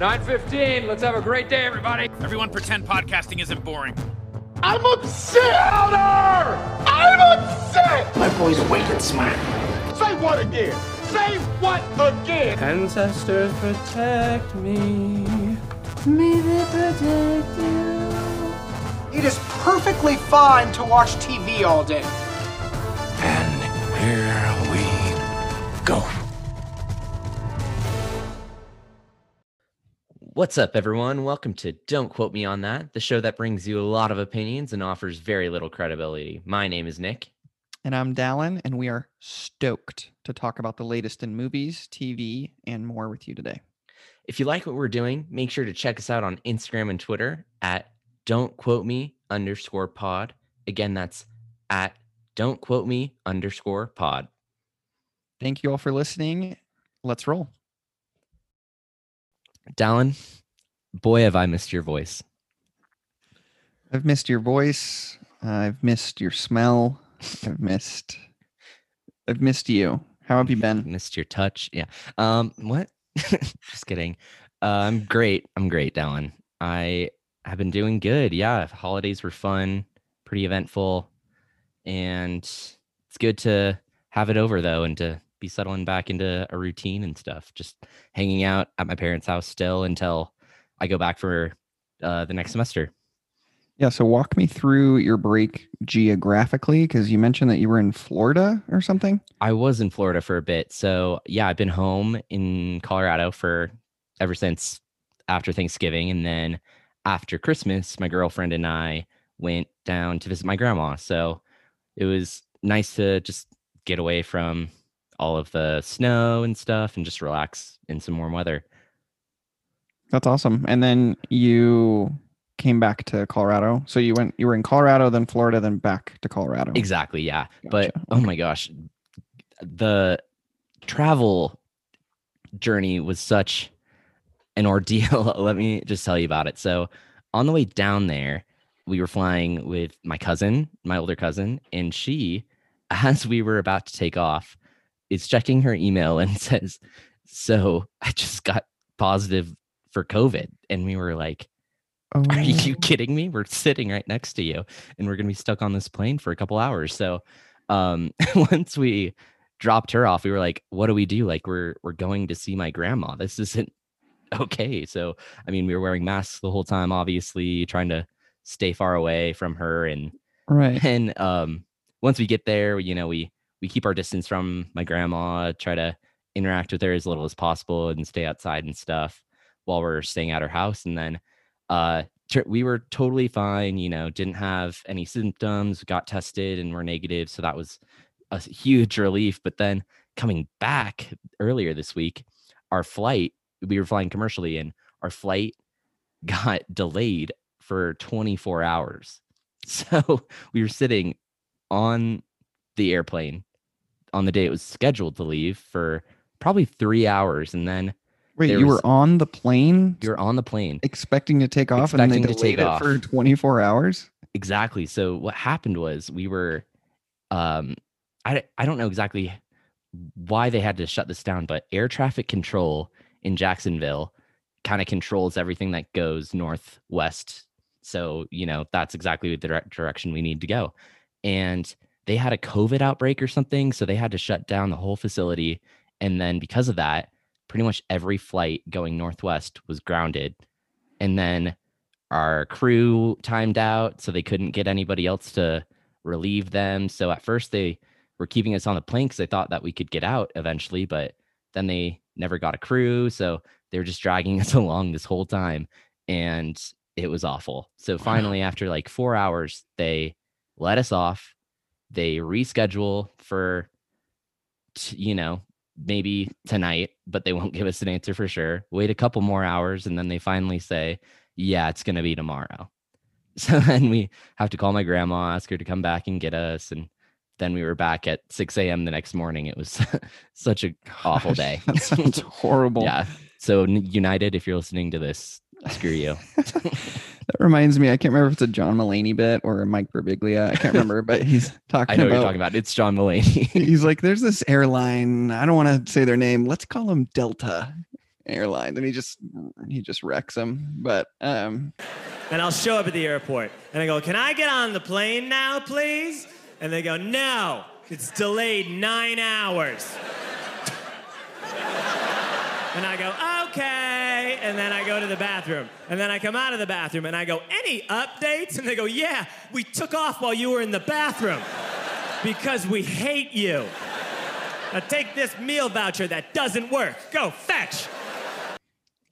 9:15. Let's have a great day, everybody. Everyone pretend podcasting isn't boring. I'm upset! Louder! I'm upset! My boy's wicked smart. Say what again? Say what again? Ancestors protect me. May they protect you. It is perfectly fine to watch TV all day. And here we go. What's up, everyone? Welcome to Don't Quote Me on That, the show that brings you a lot of opinions and offers very little credibility. My name is Nick. And I'm Dallin, and we are stoked to talk about the latest in movies, TV, and more with you today. If you like what we're doing, make sure to check us out on Instagram and Twitter at Don't Quote Me underscore pod. Again, that's at Don't Quote Me underscore pod. Thank you all for listening. Let's roll. Dallin, boy, have I missed your voice. I've missed your voice. I've missed your smell. I've missed. I've missed you. How have you been? Missed your touch. Yeah. Um. What? Just kidding. Uh, I'm great. I'm great, Dallin. I have been doing good. Yeah. Holidays were fun, pretty eventful, and it's good to have it over though, and to be settling back into a routine and stuff. Just hanging out at my parents' house still until I go back for uh, the next semester. Yeah. So walk me through your break geographically, because you mentioned that you were in Florida or something. I was in Florida for a bit. So yeah, I've been home in Colorado for ever since after Thanksgiving. And then after Christmas, my girlfriend and I went down to visit my grandma. So it was nice to just get away from all of the snow and stuff and just relax in some warm weather. That's awesome. And then you came back to Colorado. So you went you were in Colorado, then Florida, then back to Colorado. Exactly, yeah. But Gotcha, oh my gosh, the travel journey was such an ordeal. Let me just tell you about it. So, on the way down there, we were flying with my cousin, my older cousin, and she, as we were about to take off, is checking her email and says, "So, I just got positive for COVID." And we were like, Oh, are you kidding me? We're sitting right next to you and we're going to be stuck on this plane for a couple hours. So, um once we dropped her off, we were like, what do we do? Like we're we're going to see my grandma. This isn't okay. So, I mean, we were wearing masks the whole time obviously, trying to stay far away from her and right. and um once we get there, you know, we we keep our distance from my grandma, try to interact with her as little as possible and stay outside and stuff while we're staying at her house. And then uh we were totally fine you know didn't have any symptoms got tested and were negative. So that was a huge relief. But then coming back earlier this week our flight we were flying commercially and our flight got delayed for 24 hours. So we were sitting on the airplane on the day it was scheduled to leave for probably three hours and then wait, you was- were on the plane? You're on the plane. Expecting to take off and they to take delayed it off. for 24 hours? exactly. So what happened was we were um i i don't know exactly why they had to shut this down but air traffic control in jacksonville kind of controls everything that goes northwest. So you know that's exactly the direct direction we need to go. And they had a covid outbreak or something so they had to shut down the whole facility and then because of that pretty much every flight going northwest was grounded and then our crew timed out so they couldn't get anybody else to relieve them so at first they were keeping us on the plane because they thought that we could get out eventually but then they never got a crew so they were just dragging us along this whole time and it was awful. So finally after like four hours they let us off they reschedule for t- you know maybe tonight but they won't give us an answer for sure. Wait a couple more hours and then they finally say yeah it's going to be tomorrow. So then we have to call my grandma ask her to come back and get us and then we were back at 6 a.m the next morning. It was such a awful Gosh, day. That sounds horrible. yeah. So united if you're listening to this screw you That reminds me, I can't remember if it's a John Mulaney bit or a Mike Birbiglia. I can't remember, but he's talking about i know what about. you're talking about it's john mulaney He's like, there's this airline. I don't want to say their name. Let's call them Delta. Airlines, and he just he just wrecks them. But um, and I'll show up at the airport and I go, Can I get on the plane now, please? And they go, No, it's delayed nine hours. and I go, Okay. And then I go to the bathroom. And then I come out of the bathroom and I go, Any updates? And they go, Yeah, we took off while you were in the bathroom because we hate you. Now take this meal voucher that doesn't work. Go fetch.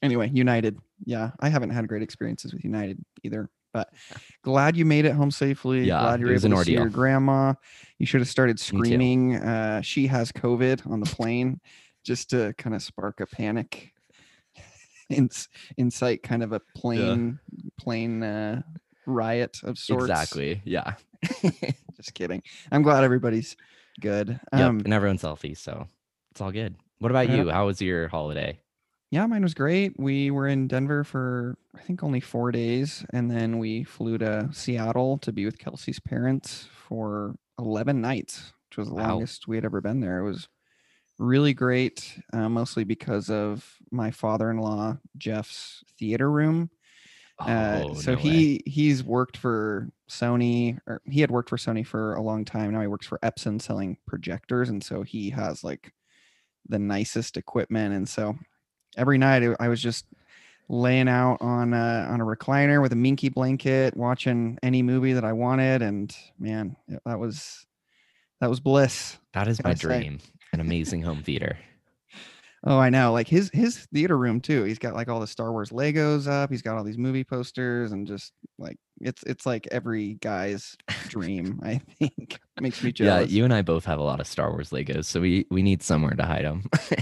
anyway, United. Yeah, I haven't had great experiences with United either. But glad you made it home safely. Yeah, glad you're able an to see your grandma. You should have started screaming. Uh, she has COVID on the plane, just to kind of spark a panic. Inc- incite kind of a plane plain uh, riot of sorts. Exactly. Yeah. Just kidding. I'm glad everybody's good. yep. Um, and everyone's healthy, so it's all good. What about you? How was your holiday? Yeah, mine was great. We were in Denver for I think only four days, and then we flew to Seattle to be with Kelsey's parents for eleven nights, which was the Wow. longest we had ever been there. It was really great, uh, mostly because of my father-in-law Jeff's theater room. Uh, Oh, so no way. he he's worked for Sony, or he had worked for Sony for a long time. Now he works for Epson selling projectors, and so he has like the nicest equipment. And so every night I- was just laying out on a, on a recliner with a minky blanket, watching any movie that I wanted, and man, that was that was bliss. that is my I say? An amazing home theater. Oh, I know. Like his his theater room too. He's got like all the Star Wars Legos up. He's got all these movie posters and just like it's it's like every guy's dream. I think makes me jealous. Yeah, you and I both have a lot of Star Wars Legos, so we we need somewhere to hide them.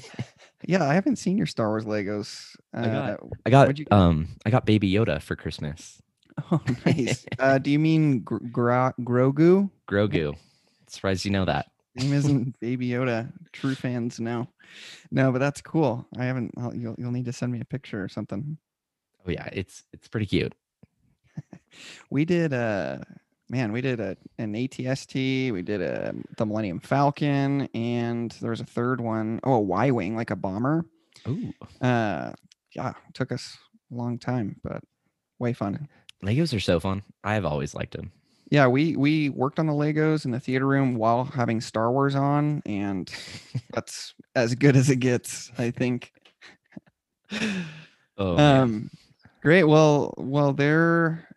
Yeah, I haven't seen your Star Wars Legos. Uh, got- I got you um I got Baby Yoda for Christmas. oh, nice. uh, do you mean Gr- Gra- Grogu? Grogu. Surprised you know that. Name isn't Baby Yoda. True fans know. No, but that's cool. I haven't. I'll, you'll you'll need to send me a picture or something. Oh yeah, it's it's pretty cute. We did uh man, we did a an ATST, we did a the Millennium Falcon, and there was a third one. Oh, a Y Wing, like a bomber. Ooh. Uh yeah, took us a long time, but way fun. Legos are so fun. I've always liked them. Yeah, we we worked on the Legos in the theater room while having Star Wars on, and that's as good as it gets, I think. Oh. Um, great. Well, well, there,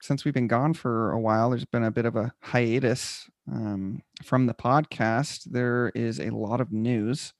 since we've been gone for a while, there's been a bit of a hiatus um, from the podcast. There is a lot of news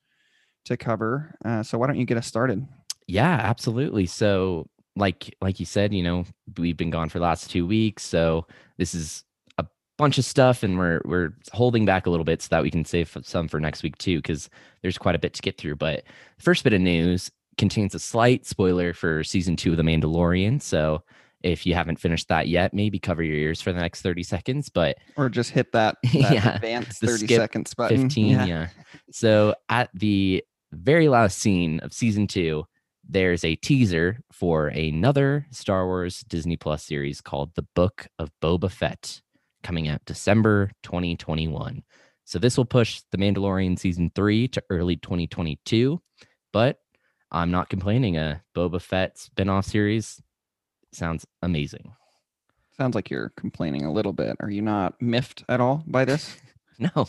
to cover. Uh, so why don't you get us started? Yeah, absolutely. So, like like you said, you know, we've been gone for the last two weeks, so this is a bunch of stuff, and we're we're holding back a little bit so that we can save some for next week too, because there's quite a bit to get through. But first bit of news contains a slight spoiler for season two of The Mandalorian. So if you haven't finished that yet, maybe cover your ears for the next 30 seconds. But Or just hit that, that Yeah, advanced 30 skip seconds button. 15 yeah. so at the very last scene of season two there's a teaser for another star wars disney plus series called the book of boba fett coming out december 2021 so this will push the mandalorian season three to early 2022 but i'm not complaining. A boba fett spin-off series sounds amazing. Sounds like you're complaining a little bit. Are you not miffed at all by this? no.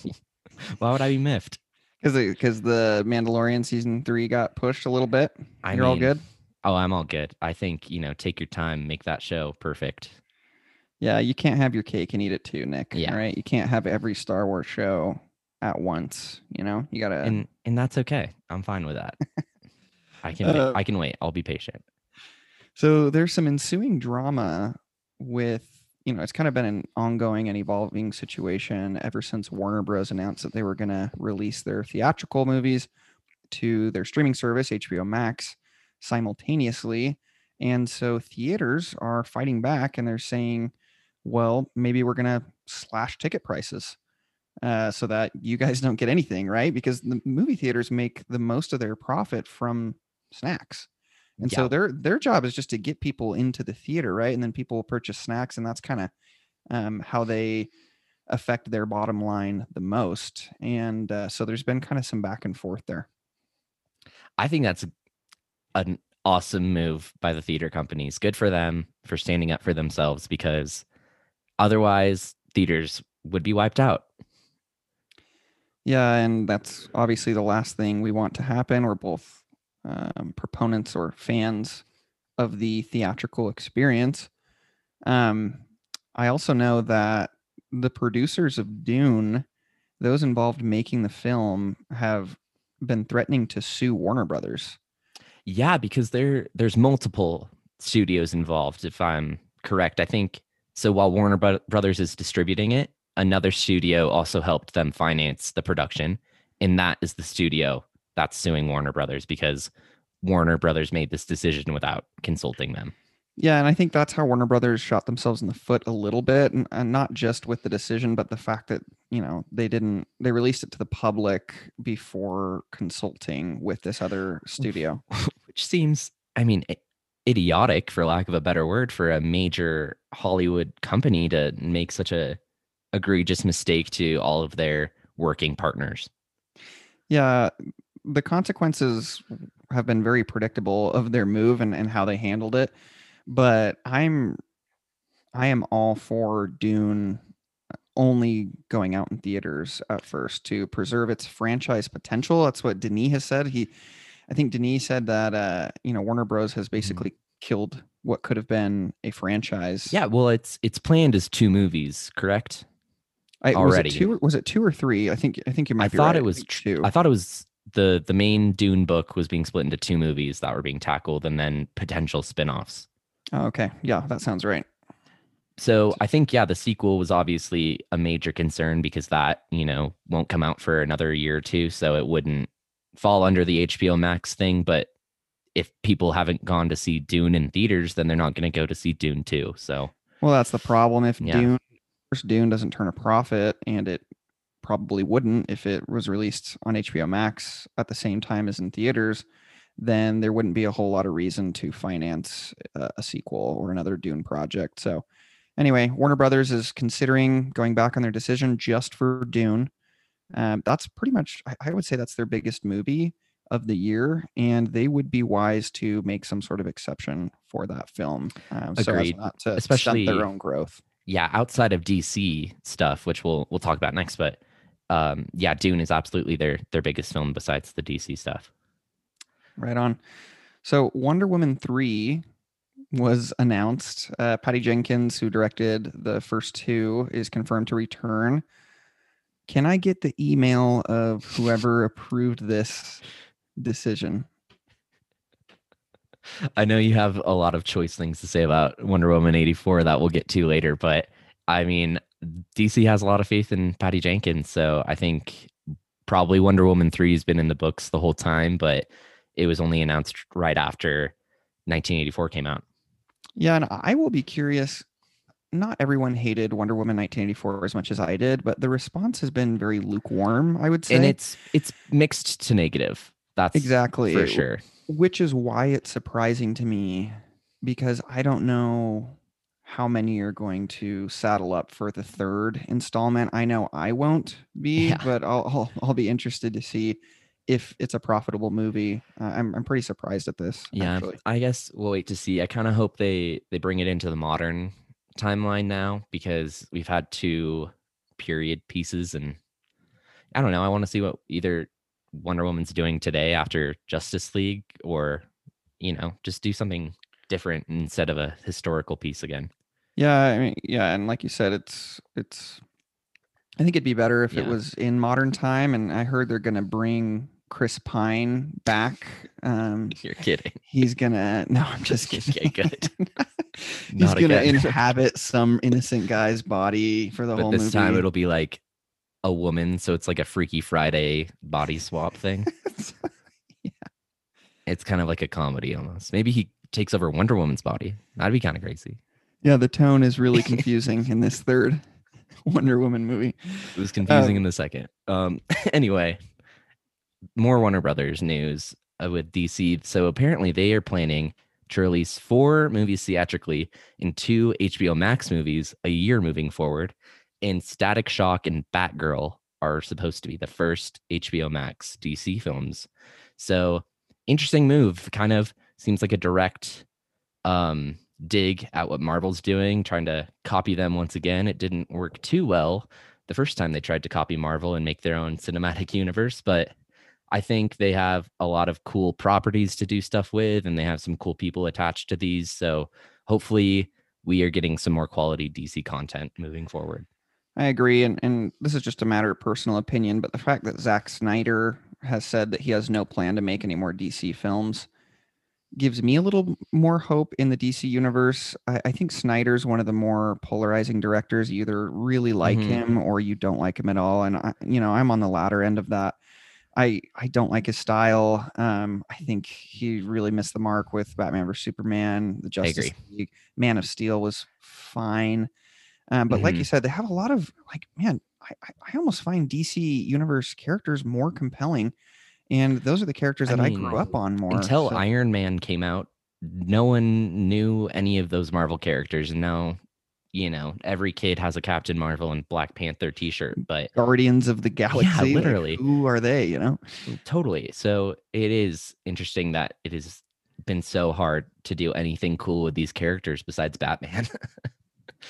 Why would i be miffed Because because the Mandalorian season three got pushed a little bit. I You're all good. Oh, I'm all good. I think, you know, take your time, make that show perfect. Yeah, you can't have your cake and eat it too, Nick. Yeah. All right. You can't have every Star Wars show at once. You know, you gotta. And and that's okay. I'm fine with that. I can Uh. I can wait. I'll be patient. so there's some ensuing drama with, you know, it's kind of been an ongoing and evolving situation ever since Warner Bros. announced that they were going to release their theatrical movies to their streaming service, HBO Max, simultaneously. And so theaters are fighting back and they're saying, well, maybe we're going to slash ticket prices uh, so that you guys don't get anything, right? Because the movie theaters make the most of their profit from snacks. And so their their job is just to get people into the theater, right? And then people will purchase snacks, and that's kind of um, how they affect their bottom line the most. And uh, so there's been kind of some back and forth there. I think that's an awesome move by the theater companies. Good for them for standing up for themselves because otherwise theaters would be wiped out. Yeah, and that's obviously the last thing we want to happen. We're both um, proponents or fans of the theatrical experience. Um, I also know that the producers of Dune, those involved making the film, have been threatening to sue Warner Brothers. Yeah, because there there's multiple studios involved. If I'm correct, I think so. While Warner Bro- Brothers is distributing it, another studio also helped them finance the production, and that is the studio that's suing Warner Brothers because Warner Brothers made this decision without consulting them. Yeah, and I think that's how Warner Brothers shot themselves in the foot a little bit, and, and not just with the decision, but the fact that you know they didn't they released it to the public before consulting with this other studio. which seems, I mean, idiotic for lack of a better word for a major Hollywood company to make such a egregious mistake to all of their working partners. Yeah, the consequences have been very predictable of their move and, and how they handled it. But I'm I am all for Dune only going out in theaters at first to preserve its franchise potential. That's what Denis has said. He I think Denis said that uh, you know, Warner Bros has basically killed what could have been a franchise. Yeah, well, it's it's planned as two movies, correct? I, already. Was it two? Was it two or three? I think I think you might I be I thought right. it was two. I thought it was the the main Dune book was being split into two movies that were being tackled, and then potential spin-offs. Oh, okay. Yeah, that sounds right. So I think yeah, the sequel was obviously a major concern because that you know won't come out for another year or two, so it wouldn't fall under the HBO Max thing. But if people haven't gone to see Dune in theaters, then they're not going to go to see Dune too. So Well, that's the problem. If Yeah. Dune first Dune doesn't turn a profit, and it probably wouldn't if it was released on HBO Max at the same time as in theaters, then there wouldn't be a whole lot of reason to finance a, a sequel or another Dune project. So, anyway, Warner Brothers is considering going back on their decision just for Dune. Um, that's pretty much, I, would say, that's their biggest movie of the year, and they would be wise to make some sort of exception for that film, um, so as not to Especially- stunt their own growth. yeah, outside of DC stuff, which we'll we'll talk about next, but um, yeah, Dune is absolutely their their biggest film besides the DC stuff. Right on. So Wonder Woman 3 was announced. Uh, Patty Jenkins, who directed the first two, is confirmed to return. Can I get the email of whoever approved this decision? I know you have a lot of choice things to say about Wonder Woman 84 that we'll get to later, but I mean, DC has a lot of faith in Patty Jenkins. So I think probably Wonder Woman 3 has been in the books the whole time, but it was only announced right after 1984 came out. Yeah, and I will be curious. Not everyone hated Wonder Woman 1984 as much as I did, but the response has been very lukewarm, I would say. And it's it's mixed to negative. That's exactly for sure. which is why it's surprising to me because I don't know how many are going to saddle up for the third installment. I know I won't be, Yeah. but I'll, I'll I'll be interested to see if it's a profitable movie. Uh, I'm I'm pretty surprised at this. Yeah, actually. I guess we'll wait to see. I kind of hope they they bring it into the modern timeline now because we've had two period pieces, and I don't know. I want to see what either Wonder Woman's doing today after Justice League, or you know, just do something different instead of a historical piece again. Yeah, I mean, yeah, and like you said, it's it's. I think it'd be better if it was in modern time, and I heard they're gonna bring Chris Pine back. Um, You're kidding. he's gonna. No, I'm just Okay, kidding. good. he's gonna again. inhabit some innocent guy's body for the But whole this movie. time it'll be like a woman, so it's like a Freaky Friday body swap thing. Yeah. It's kind of like a comedy almost. Maybe he takes over Wonder Woman's body. That'd be kind of crazy. Yeah, the tone is really confusing in this third Wonder Woman movie. It was confusing Um, in the second. Um, anyway, more Warner Brothers news uh, with DC. So apparently they are planning to release four movies theatrically and two HBO Max movies a year moving forward. And Static Shock and Batgirl are supposed to be the first HBO Max DC films. So interesting move. Kind of seems like a direct um, dig at what Marvel's doing, trying to copy them once again. It didn't work too well the first time they tried to copy Marvel and make their own cinematic universe, but I think they have a lot of cool properties to do stuff with, and they have some cool people attached to these. So hopefully, we are getting some more quality DC content moving forward. I agree, and and this is just a matter of personal opinion, but the fact that Zack Snyder has said that he has no plan to make any more DC films gives me a little more hope in the DC universe. I, I think Snyder's one of the more polarizing directors. You either really like Mhm. him or you don't like him at all, and I, you know I'm on the latter end of that. I I don't like his style. Um, I think he really missed the mark with Batman vs Superman, the Justice. League. Man of Steel was fine, um, but like you said, they have a lot of like man. I I almost find DC universe characters more compelling, and those are the characters that I mean, grew up on more. Until so- Iron Man came out, no one knew any of those Marvel characters, and now, you know, every kid has a Captain Marvel and Black Panther T-shirt. But Guardians of the Galaxy. like, literally. who are they? You know. totally, so it is interesting that it has been so hard to do anything cool with these characters besides Batman.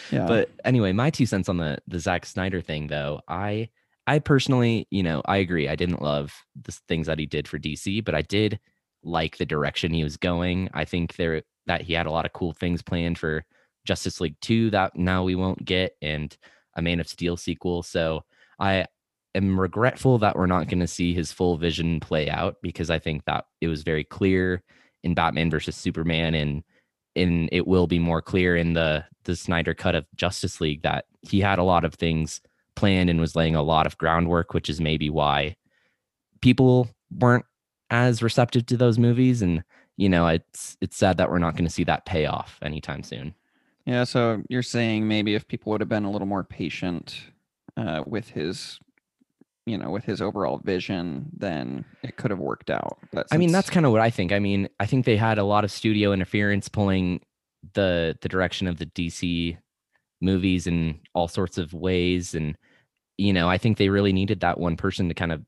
Yeah. but anyway, my two cents on the the Zack Snyder thing, though, I I personally, you know, I agree. I didn't love the things that he did for DC, but I did like the direction he was going. I think there that he had a lot of cool things planned for Justice League 2 that now we won't get and a Man of Steel sequel. So I am regretful that we're not going to see his full vision play out because I think that it was very clear in Batman versus Superman and and it will be more clear in the the Snyder cut of Justice League that he had a lot of things planned and was laying a lot of groundwork, which is maybe why people weren't as receptive to those movies. And you know, it's it's sad that we're not going to see that payoff anytime soon. Yeah, so you're saying maybe if people would have been a little more patient uh, with his, you know, with his overall vision, then it could have worked out. But I mean, that's kind of what I think. I mean, I think they had a lot of studio interference pulling the the direction of the DC movies in all sorts of ways and you know, I think they really needed that one person to kind of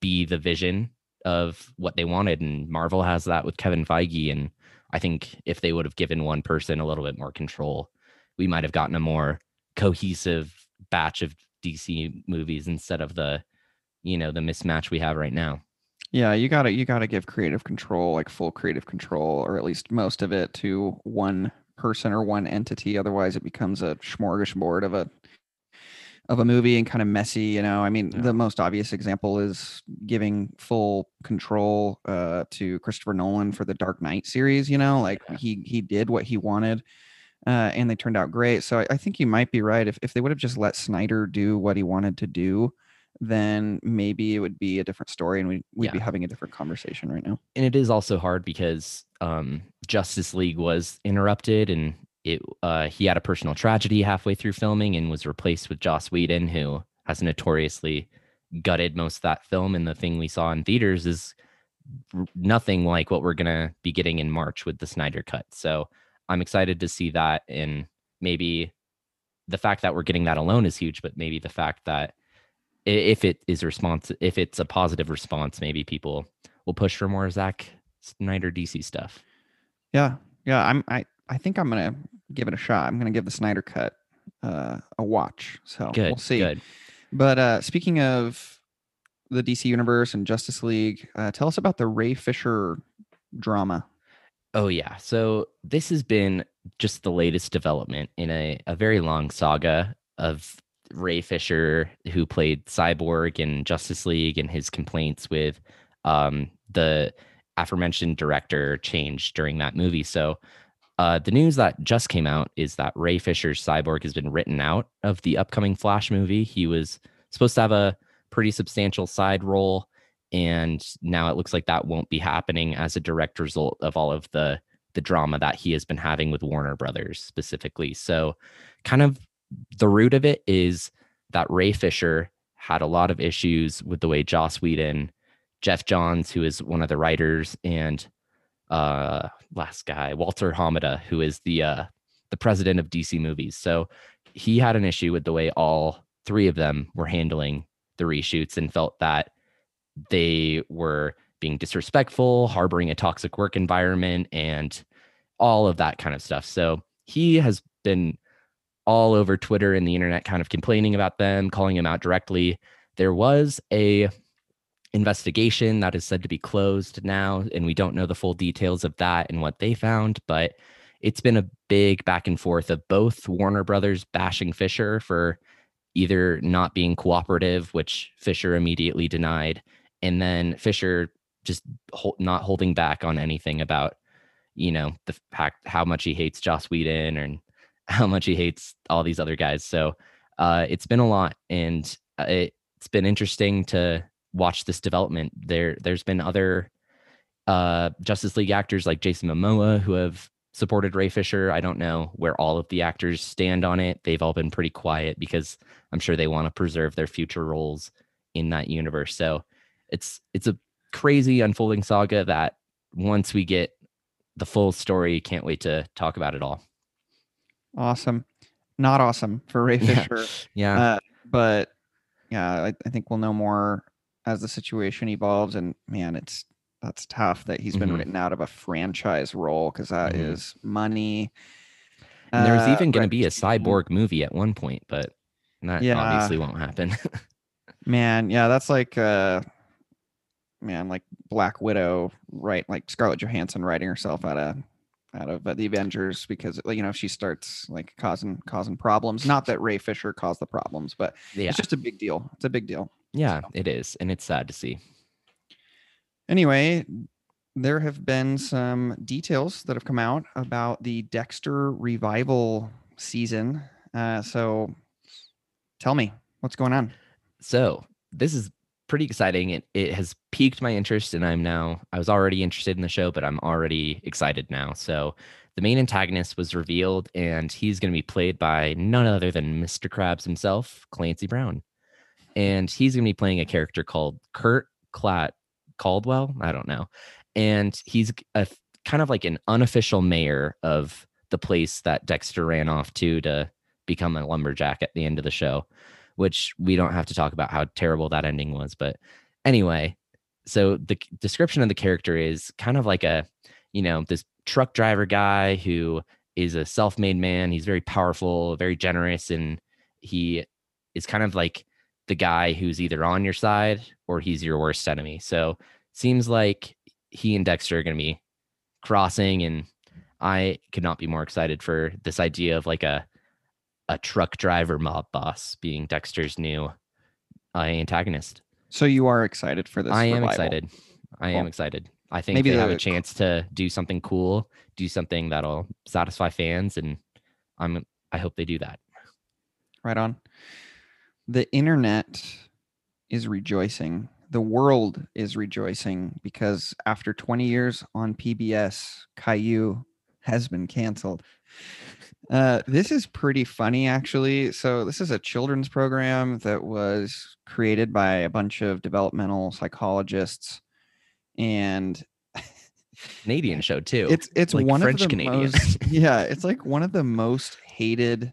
be the vision of what they wanted and Marvel has that with Kevin Feige and I think if they would have given one person a little bit more control, we might have gotten a more cohesive batch of DC movies instead of the you know, the mismatch we have right now. yeah, you gotta you gotta give creative control, like full creative control, or at least most of it, to one person or one entity. Otherwise, it becomes a smorgasbord of a of a movie and kind of messy. You know, I mean, Yeah. the most obvious example is giving full control uh, to Christopher Nolan for the Dark Knight series. You know, like he he did what he wanted. Uh, and they turned out great. So I, I think you might be right. If, if they would have just let Snyder do what he wanted to do, then maybe it would be a different story and we, we'd be having a different conversation right now. and it is also hard because um, Justice League was interrupted, and it uh, he had a personal tragedy halfway through filming and was replaced with Joss Whedon, who has notoriously gutted most of that film. And the thing we saw in theaters is nothing like what we're gonna be getting in March with the Snyder Cut. So I'm excited to see that, and maybe the fact that we're getting that alone is huge, but maybe the fact that if it is response, if it's a positive response, maybe people will push for more Zack Snyder DC stuff. Yeah. Yeah. I'm, I, I think I'm to give it a shot. I'm going to give the Snyder cut uh, a watch. So Good, we'll see. good. But uh, speaking of the DC universe and Justice League, uh, tell us about the Ray Fisher drama. Oh yeah. So this has been just the latest development in a, a very long saga of Ray Fisher, who played Cyborg in Justice League, and his complaints with um, the aforementioned director change during that movie. So uh, the news that just came out is that Ray Fisher's Cyborg has been written out of the upcoming Flash movie. He was supposed to have a pretty substantial side role and now it looks like that won't be happening as a direct result of all of the the drama that he has been having with Warner Brothers specifically. So kind of the root of it is that Ray Fisher had a lot of issues with the way Joss Whedon, Geoff Johns, who is one of the writers, and uh last guy, Walter Hamada, who is the uh the president of DC movies. So he had an issue with the way all three of them were handling the reshoots and felt that they were being disrespectful, harboring a toxic work environment, and all of that kind of stuff. So he has been all over Twitter and the internet kind of complaining about them, calling him out directly. There was a investigation that is said to be closed now and we don't know the full details of that and what they found, but it's been a big back and forth of both Warner Brothers bashing Fisher for either not being cooperative, which Fisher immediately denied, and then Fisher just not holding back on anything about, you know, the fact how much he hates Joss Whedon and how much he hates all these other guys. So uh, it's been a lot, and uh, it, it's been interesting to watch this development. There, there's been other uh, Justice League actors like Jason Momoa who have supported Ray Fisher. I don't know where all of the actors stand on it. They've all been pretty quiet because I'm sure they want to preserve their future roles in that universe. So it's it's a crazy unfolding saga that once we get the full story, can't wait to talk about it all. Awesome. Not awesome for Ray Yeah. Fisher. Yeah. Uh, but yeah, I, I think we'll know more as the situation evolves. And man, it's that's tough that he's been Mhm. written out of a franchise role because that is Mhm. money. and there's Uh, even going to be a cyborg movie at one point, but that Yeah. obviously won't happen. Man, yeah, that's like uh man, like Black Widow, right? Like Scarlett Johansson writing herself out of out of uh, the Avengers because you know she starts like causing causing problems. Not that Ray Fisher caused the problems, but yeah. it's just a big deal. It's a big deal. yeah, so. it is. And it's sad to see. Anyway, there have been some details that have come out about the Dexter revival season. Uh, so tell me what's going on. So this is pretty exciting. It it has piqued my interest, and I'm now I was already interested in the show, but I'm already excited now. So the main antagonist was revealed, and he's going to be played by none other than Mr. Krabs himself, Clancy Brown, and he's going to be playing a character called Kurt Clat Caldwell. I don't know, and he's a kind of like an unofficial mayor of the place that Dexter ran off to to become a lumberjack at the end of the show which we don't have to talk about how terrible that ending was. But anyway, so the description of the character is kind of like a, you know, this truck driver guy who is a self made man. He's very powerful, very generous, and he is kind of like the guy who's either on your side or he's your worst enemy. So seems like he and Dexter are going to be crossing, and I could not be more excited for this idea of like a a truck driver mob boss being Dexter's new uh, antagonist. So you are excited for this? I am revival. excited. I am excited. I think Maybe they have a chance to do something cool, do something that'll satisfy fans, and I'm I hope they do that. Right on. The internet is rejoicing. The world is rejoicing because after 20 years on PBS, Caillou has been canceled. Uh, this is pretty funny, actually. So, this is a children's program that was created by a bunch of developmental psychologists. And Canadian show too. it's it's like one French of the Canadian. most yeah it's like one of the most hated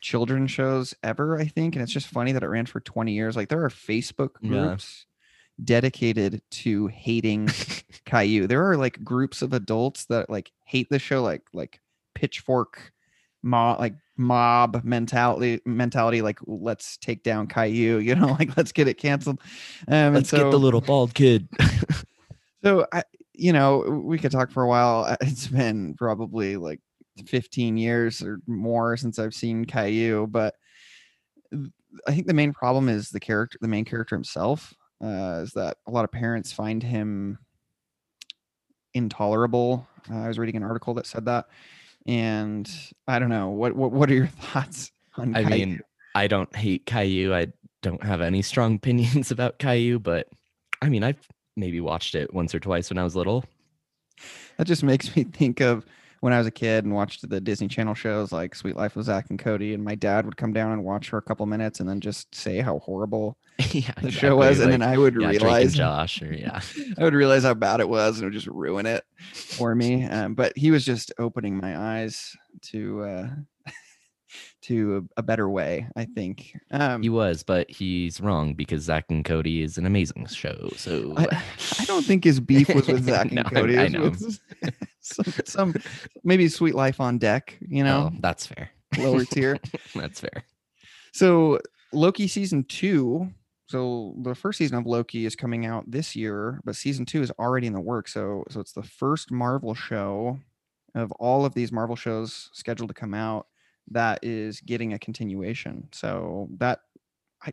children's shows ever i think and it's just funny that it ran for 20 years like there are facebook Yeah. groups dedicated to hating caillou there are like groups of adults that like hate the show like like pitchfork mob like mob mentality mentality like let's take down caillou you know like let's get it canceled um Let's get the little bald kid. so I, you know, we could talk for a while. Uh, It's been probably like 15 years or more since I've seen Caillou, but I think the main problem is the character, the main character himself, uh, is that a lot of parents find him intolerable. Uh, I was reading an article that said that, and I don't know what what, what are your thoughts on? I Caillou? mean, I don't hate Caillou. I don't have any strong opinions about Caillou, but I mean, I've maybe watched it once or twice when I was little. That just makes me think of when I was a kid and watched the Disney Channel shows like Suite Life of Zack and Cody, and my dad would come down and watch for a couple minutes and then just say how horrible yeah, the show was, and then I would yeah, realize Josh, or yeah, I would realize how bad it was, and it would just ruin it for me. Um, but he was just opening my eyes to uh, to a, a better way. I think. Um, He was, but he's wrong because Zack and Cody is an amazing show. So I, I don't think his beef was with Zach and No, Cody. I it know. with some, some maybe Suite Life on Deck. You know, Oh, that's fair. lower tier. that's fair. So Loki season two. So the first season of Loki is coming out this year, but season two is already in the works. So so it's the first Marvel show of all of these Marvel shows scheduled to come out that is getting a continuation. So that I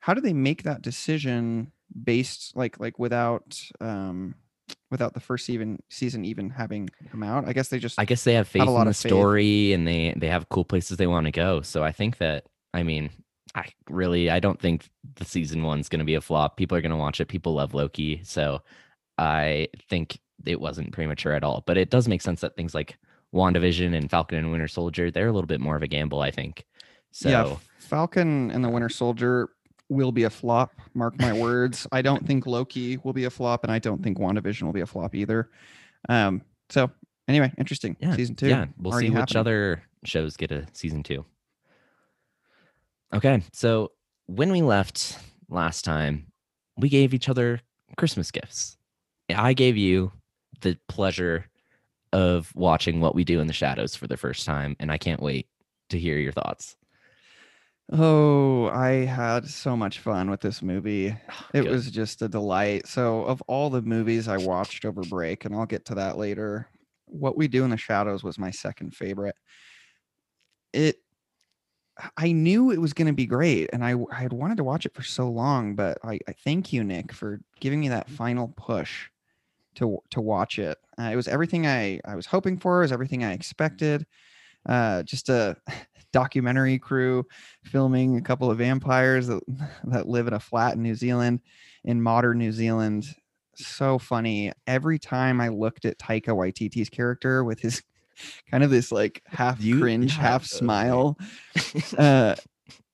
how do they make that decision based like like without um without the first even season even having come out? I guess they just I guess they have faith a lot in the of faith. story and they they have cool places they want to go. So I think that I mean, I really I don't think the season one's going to be a flop. People are going to watch it. People love Loki, so I think it wasn't premature at all. But it does make sense that things like WandaVision and Falcon and Winter Soldier they're a little bit more of a gamble. I think. So yeah, Falcon and the Winter Soldier will be a flop. Mark my words. I don't think Loki will be a flop, and I don't think WandaVision will be a flop either. Um. So anyway, interesting. yeah, Season two. Yeah, we'll see which other shows get a season two. Okay, so when we left last time, we gave each other Christmas gifts. I gave you the pleasure of watching What We Do in the Shadows for the first time, and I can't wait to hear your thoughts. Oh, I had so much fun with this movie. It was just a delight. So, of all the movies I watched over break, and I'll get to that later, What We Do in the Shadows was my second favorite. It, I knew it was going to be great, and I, I had wanted to watch it for so long, but I, I thank you, Nick, for giving me that final push to to watch it. Uh, it was everything I I was hoping for. It was everything I expected. Uh, just a documentary crew filming a couple of vampires that, that live in a flat in New Zealand, in modern New Zealand. So funny. Every time I looked at Taika Waititi's character with his kind of this like half You- cringe, half smile. uh,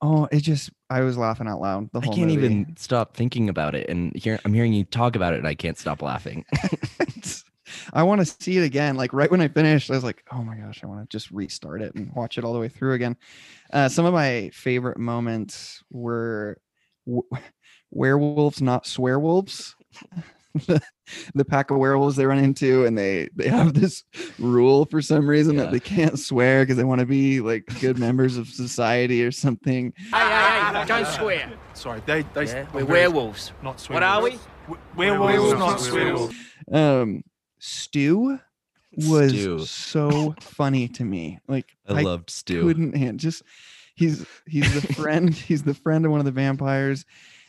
oh, it just I was laughing out loud the I whole can't movie. even stop thinking about it, and here I'm hearing you talk about it, and I can't stop laughing. I want to see it again. Like right when I finished, I was like, "Oh my gosh, I want to just restart it and watch it all the way through again." Uh, some of my favorite moments were w- werewolves, not swearwolves. the, the pack of werewolves they run into, and they they have this rule for some reason Yeah. that they can't swear because they want to be like good members of society or something. Hey, hey, hey, don't swear. Sorry, they they yeah. we're very- werewolves. Not swear. What are we? Werewolves, not swear. Um, Stu was Stu. so funny to me. Like I, loved Stu. couldn't hand just he's he's the friend he's the friend of one of the vampires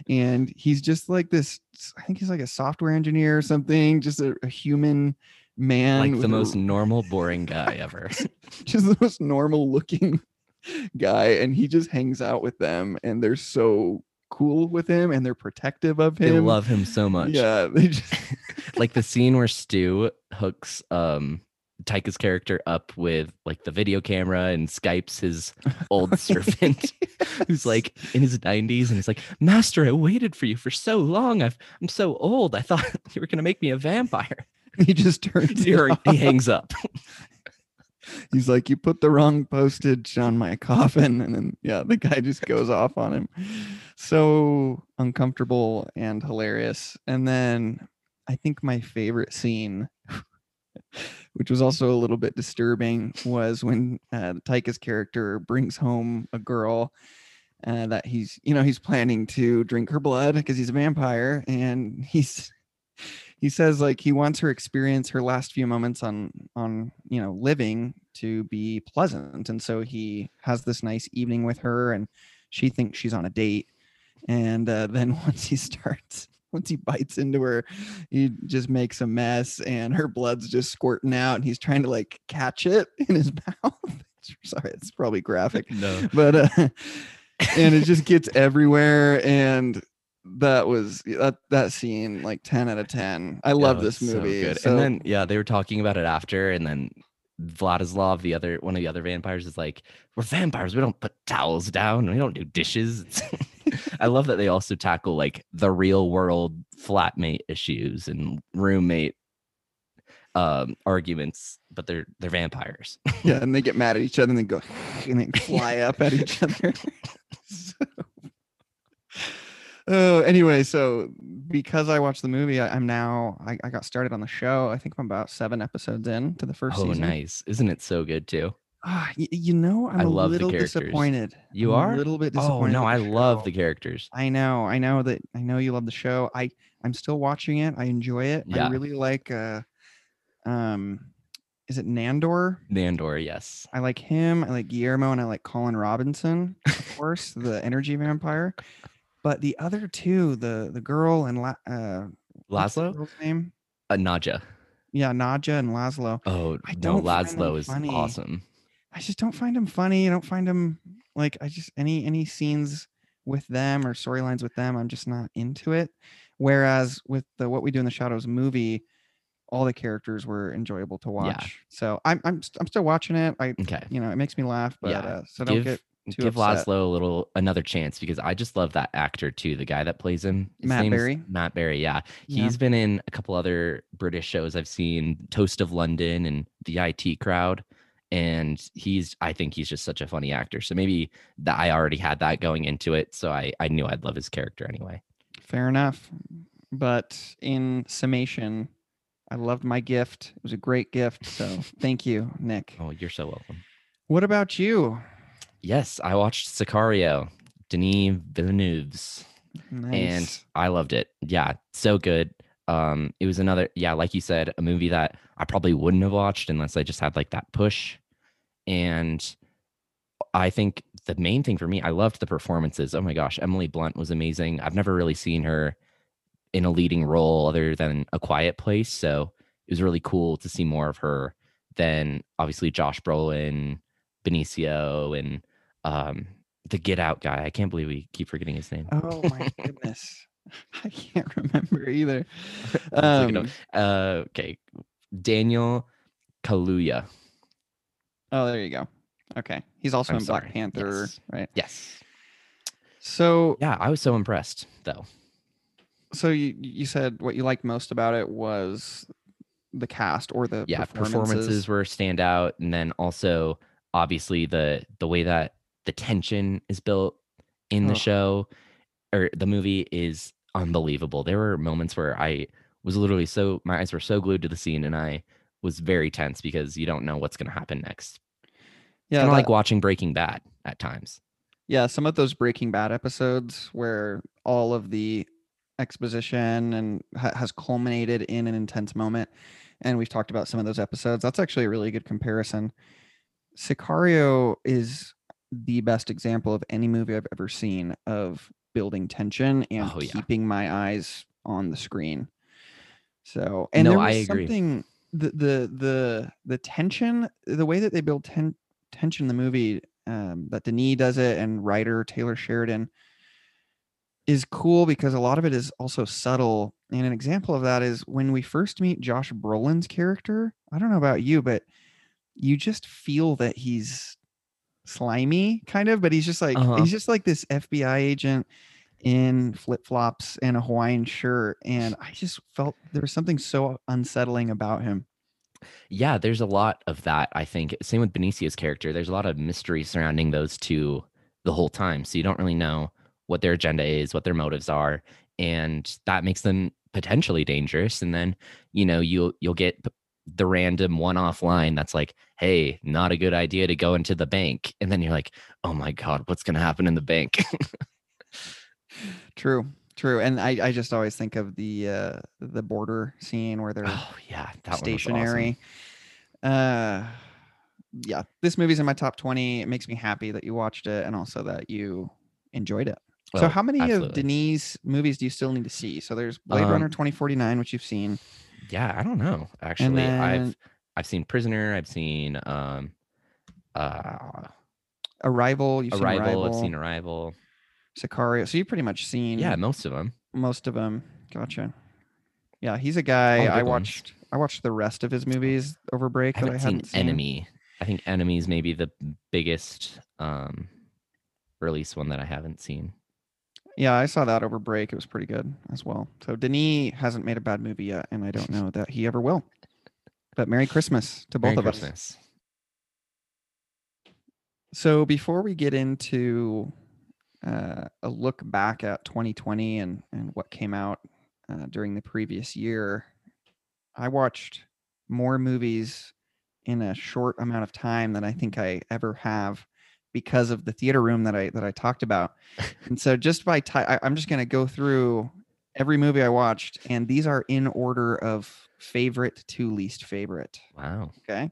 and he's just like this i think he's like a software engineer or something just a, a human man like the a- most normal, boring guy ever. just the most normal looking guy and he just hangs out with them and they're so cool with him and they're protective of him. they love him so much. yeah they just like the scene where Stu hooks um Taika's character up with like the video camera and Skypes his old servant who's like in his 90s and he's like, Master, I waited for you for so long. I've I'm so old. I thought you were gonna make me a vampire. he just turns He he hangs up. he's like you put the wrong postage on my coffin and then yeah the guy just goes off on him so uncomfortable and hilarious and then i think my favorite scene which was also a little bit disturbing was when uh, Taika's character brings home a girl uh, that he's you know he's planning to drink her blood because he's a vampire and he's he says like he wants her experience her last few moments on on you know living to be pleasant and so he has this nice evening with her and she thinks she's on a date and uh, then once he starts once he bites into her he just makes a mess and her blood's just squirting out and he's trying to like catch it in his mouth sorry it's probably graphic No. but uh and it just gets everywhere and that was that that scene like 10 out of 10 i love Oh, this so movie good. so- and then yeah, they were talking about it after, and then Vladislav, the other one of the other vampires, is like, "We're vampires. We don't put towels down. We don't do dishes." I love that they also tackle like the real world flatmate issues and roommate. um arguments, but they're they're vampires. yeah, and they get mad at each other and they go and they fly up at each other. So- Oh, anyway, so because I watched the movie, I, I'm now I, I got started on the show. I think I'm about seven episodes in to the first oh, season. nice! Isn't it so good too? Ah, y- you know, I'm I a love the little characters. disappointed. You I'm are a little bit disappointed. Oh no, I love show. the characters. I know, I know that I know you love the show. I I'm still watching it. I enjoy it. Yeah. I really like uh um is it Nandor? Nandor, yes. I like him. I like Guillermo and I like Colin Robinson, of course, the energy vampire. But the other two, the the girl and La- uh Laszlo, name? uh, Nadja. Yeah, Nadja and Laszlo. Oh I no, don't them Laszlo is funny. awesome. I just don't find him funny. I don't find him like I just any any scenes with them or storylines with them, I'm just not into it. Whereas with the What We Do in the Shadows movie, all the characters were enjoyable to watch. Yeah. So I'm I'm I'm still watching it. I Okay, you know it makes me laugh, but Yeah, uh, so don't give get too give upset. Laszlo a little another chance because I just love that actor too. The guy that plays him, His Matt Berry? Matt Berry, yeah. Yeah. He's been in a couple other British shows. I've seen Toast of London and The IT Crowd, and he's I think he's just such a funny actor. So maybe that I already had that going into it, so I I knew I'd love his character anyway. Fair enough. But in summation, I loved my gift. It was a great gift. So thank you, Nick. Oh, you're so welcome. What about you? Yes, I watched Sicario, Denis Villeneuve's. Nice. and I loved it. Yeah, so good. Um, it was another, yeah, like you said, a movie that I probably wouldn't have watched unless I just had like that push. And I think the main thing for me, I loved the performances. Oh my gosh, Emily Blunt was amazing. I've never really seen her in a leading role other than A Quiet Place, so it was really cool to see more of her than obviously Josh Brolin, Benicio, and um, the Get Out guy. I can't believe we keep forgetting his name. Oh my goodness. I can't remember either. Let's look it up. Um, Uh, okay, Daniel Kaluuya. oh, there you go. Okay. He's also I'm in Black sorry. Panther, Yes. right? Yes. So Yeah, I was so impressed though. so you you said what you liked most about it was the cast or the Yeah, performances. performances were standout, and then also obviously the the way that the tension is built in the Ugh. show or the movie is unbelievable. There were moments where I was literally so my eyes were so glued to the scene, and I was very tense because you don't know what's going to happen next. Yeah, kind of like watching Breaking Bad at times. yeah, some of those Breaking Bad episodes where all of the exposition and ha- has culminated in an intense moment, and we've talked about some of those episodes. That's actually a really good comparison. Sicario is the best example of any movie I've ever seen of building tension and Oh, yeah. keeping my eyes on the screen. So, and No, there I was agree. something the the the the tension, the way that they build ten, tension in the movie, um, that Denis does it and writer Taylor Sheridan is cool because a lot of it is also subtle. And an example of that is when we first meet Josh Brolin's character. I don't know about you, but you just feel that he's slimy, kind of, but he's just like Uh-huh. he's just like this FBI agent in flip flops and a Hawaiian shirt. And I just felt there was something so unsettling about him. Yeah, there's a lot of that. I think same with Benicio's character. There's a lot of mystery surrounding those two the whole time, so you don't really know what their agenda is, what their motives are, and that makes them potentially dangerous. And then you know you'll you'll get the random one-off line that's like, "Hey, not a good idea to go into the bank," and then you're like, "Oh my god, what's gonna happen in the bank?" True. True. And I, I just always think of the uh the border scene where they're oh yeah, that one was awesome. stationary. Uh yeah, this movie's in my top 20. It makes me happy that you watched it and also that you enjoyed it. so Oh, how many absolutely. of Denis's movies do you still need to see? So there's Blade Um, Runner 2049, which you've seen. Yeah, I don't know. Actually, then- I've I've seen Prisoner. I've seen um, uh, Arrival, you've Arrival, seen Arrival, I've seen Arrival. Sicario. So you've pretty much seen Yeah, most of them. most of them. Gotcha. Yeah, he's a guy I good ones. watched I watched the rest of his movies over break I that haven't I seen hadn't seen. Enemy. I think Enemy is maybe the biggest um, release one that I haven't seen. Yeah, I saw that over break. It was pretty good as well. So Denis hasn't made a bad movie yet, and I don't know that he ever will. But Merry Christmas to both Merry of us. So before we get into uh, a look back at 2020 and and what came out uh, during the previous year, I watched more movies in a short amount of time than I think I ever have because of the theater room that I that I talked about. and so just by ti I, I'm just going to go through every movie I watched, and these are in order of favorite to least favorite. Wow. Okay.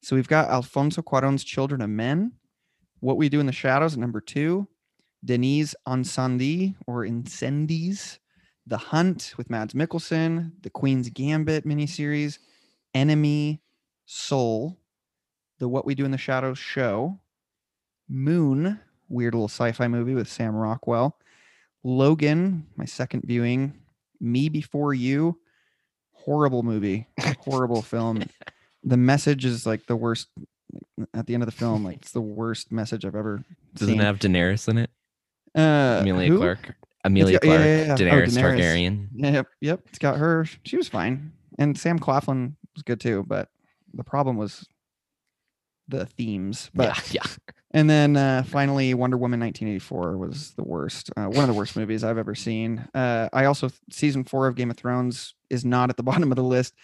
So we've got Alfonso Cuaron's Children of Men, What We Do in the Shadows at number two, Denis's Incendie or Incendies, The Hunt with Mads Mikkelsen, The Queen's Gambit miniseries, Enemy, Soul, The What We Do in the Shadows show, Moon, weird little sci-fi movie with Sam Rockwell, Logan, my second viewing, Me Before You, horrible movie, horrible film. The message is like the worst at the end of the film. Like it's the worst message I've ever Doesn't seen. it have Daenerys in it? uh, Emilia who? Clarke. Emilia got- Clarke. yeah, yeah. Oh, Daenerys, Daenerys. Targaryen. Yep, yep. It's got her. She was fine, and Sam Claflin was good too. But the problem was the themes. But yeah, yeah. And then uh, finally, Wonder Woman 1984 was the worst. Uh, one of the worst movies I've ever seen. Uh, I also season four of Game of Thrones is not at the bottom of the list,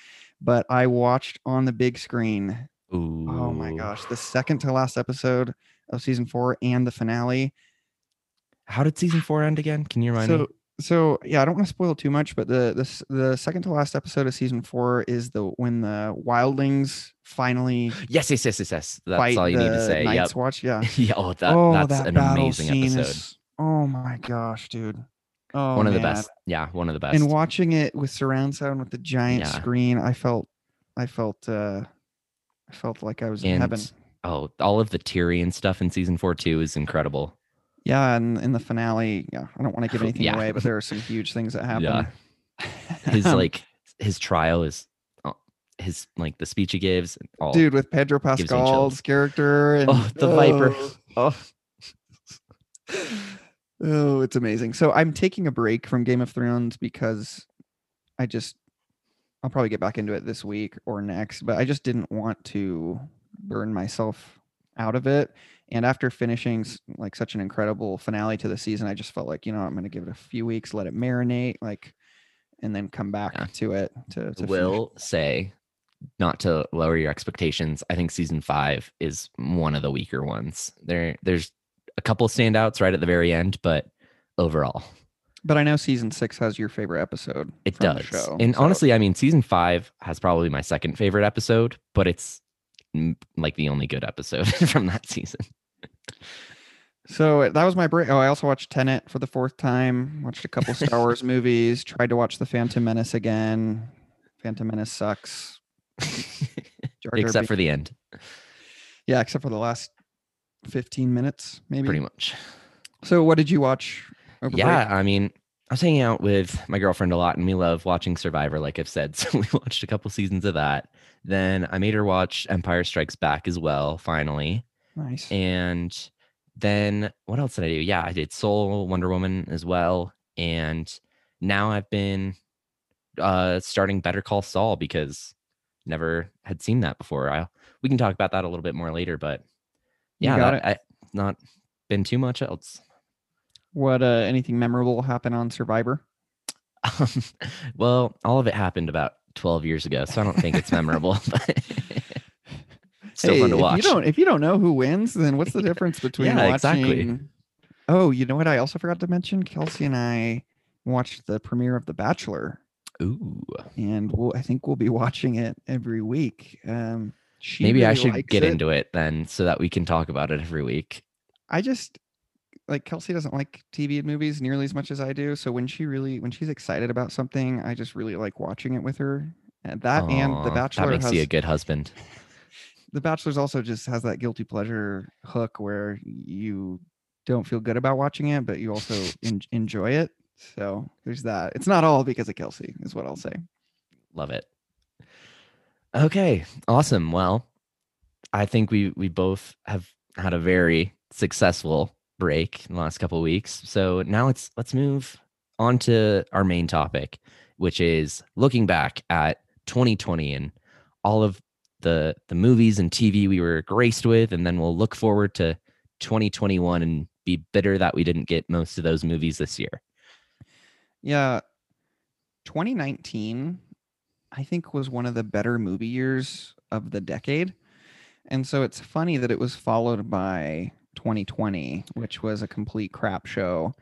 but I watched on the big screen. Ooh. Oh my gosh, the second to last episode of season four and the finale. How did season four end again? Can you remind so me? So yeah i don't want to spoil too much but the this the second to last episode of season four is the when the wildlings finally Yes, yes, yes, yes, yes. That's all you need to say. Night's Yep. watch yeah yeah. Oh, that, oh that's that an amazing episode. is oh my gosh dude oh one of the best. Yeah, one of the best. and watching it with surround sound with the giant Yeah. screen i felt i felt uh i felt like i was in heaven oh, all of the Tyrion stuff in season four too is incredible. Yeah and in the finale yeah i don't want to give anything Yeah. away but there are some huge things that happen Yeah. His Um, like his trial is uh, his like the speech he gives. All, dude with pedro pascal's character and Oh, the Viper. oh oh it's amazing so i'm taking a break from game of thrones because i just i'll probably get back into it this week or next but i just didn't want to burn myself out of it and after finishing like such an incredible finale to the season i just felt like you know i'm going to give it a few weeks let it marinate like and then come back Yeah. to it to, to finish will say not to lower your expectations i think season five is one of the weaker ones there there's a couple standouts right at the very end but overall But I know season six has your favorite episode. it does show, and so- honestly i mean season five has probably my second favorite episode but it's mm, like the only good episode from that season So that was my break. Oh, I also watched Tenet for the fourth time. Watched a couple Star Wars movies. Tried to watch The Phantom Menace again. Phantom Menace sucks. Except for the end yeah, except for the last fifteen minutes, maybe. pretty much So, what did you watch? Over break? yeah i mean i was hanging out with my girlfriend a lot and we love watching survivor like i've said so we watched a couple seasons of that then i made her watch empire strikes back as well finally nice. and then what else did i do yeah i did soul wonder woman as well and now i've been uh starting better call saul because never had seen that before i we can talk about that a little bit more later but yeah that, I, not been too much else What? Uh, anything memorable happen on Survivor? Um, well, all of it happened about 12 years ago, so I don't think it's memorable, but still Hey, fun to if watch. You don't, if you don't know who wins, then what's the difference between Yeah, watching? exactly. Oh, you know what? I also forgot to mention. Kelsey and I watched the premiere of The Bachelor, Ooh, and we'll, I think we'll be watching it every week. Um, maybe I should get it. into it then so that we can talk about it every week. I just like Kelsey doesn't like TV and movies nearly as much as I do. So when she really, when she's excited about something, I just really like watching it with her. And that and The Bachelor That makes has you a good husband. The Bachelor's also just has that guilty pleasure hook where you don't feel good about watching it, but you also en- enjoy it. So there's that. It's not all because of Kelsey, is what I'll say. Love it. Okay, awesome. Well, I think we we both have had a very successful break in the last couple of weeks. So now let's let's move on to our main topic, which is looking back at 2020 and all of the the movies and TV we were graced with, and then we'll look forward to 2021 and be bitter that we didn't get most of those movies this year. Yeah. 2019, I think, was one of the better movie years of the decade. And so it's funny that it was followed by 2020, which was a complete crap show.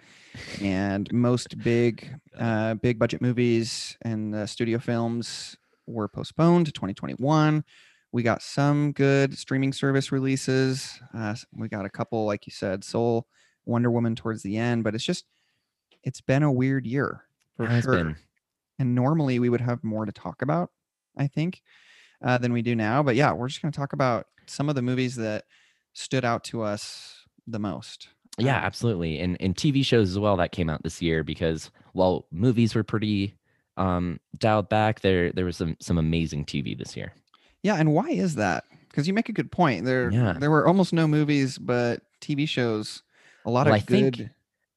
And most big, uh, big budget movies and uh, studio films were postponed to 2021. We got some good streaming service releases. Uh, we got a couple, like you said, Soul, Wonder Woman towards the end, but it's just, it's been a weird year for sure. been. And normally we would have more to talk about, I think, uh, than we do now. But yeah, we're just going to talk about some of the movies that stood out to us the most. Yeah, Um, absolutely. And and TV shows as well that came out this year because while movies were pretty um dialed back, there there was some some amazing TV this year. Yeah, and why is that? Because you make a good point. There, Yeah. there were almost no movies, but TV shows, a lot Well, of I think- good.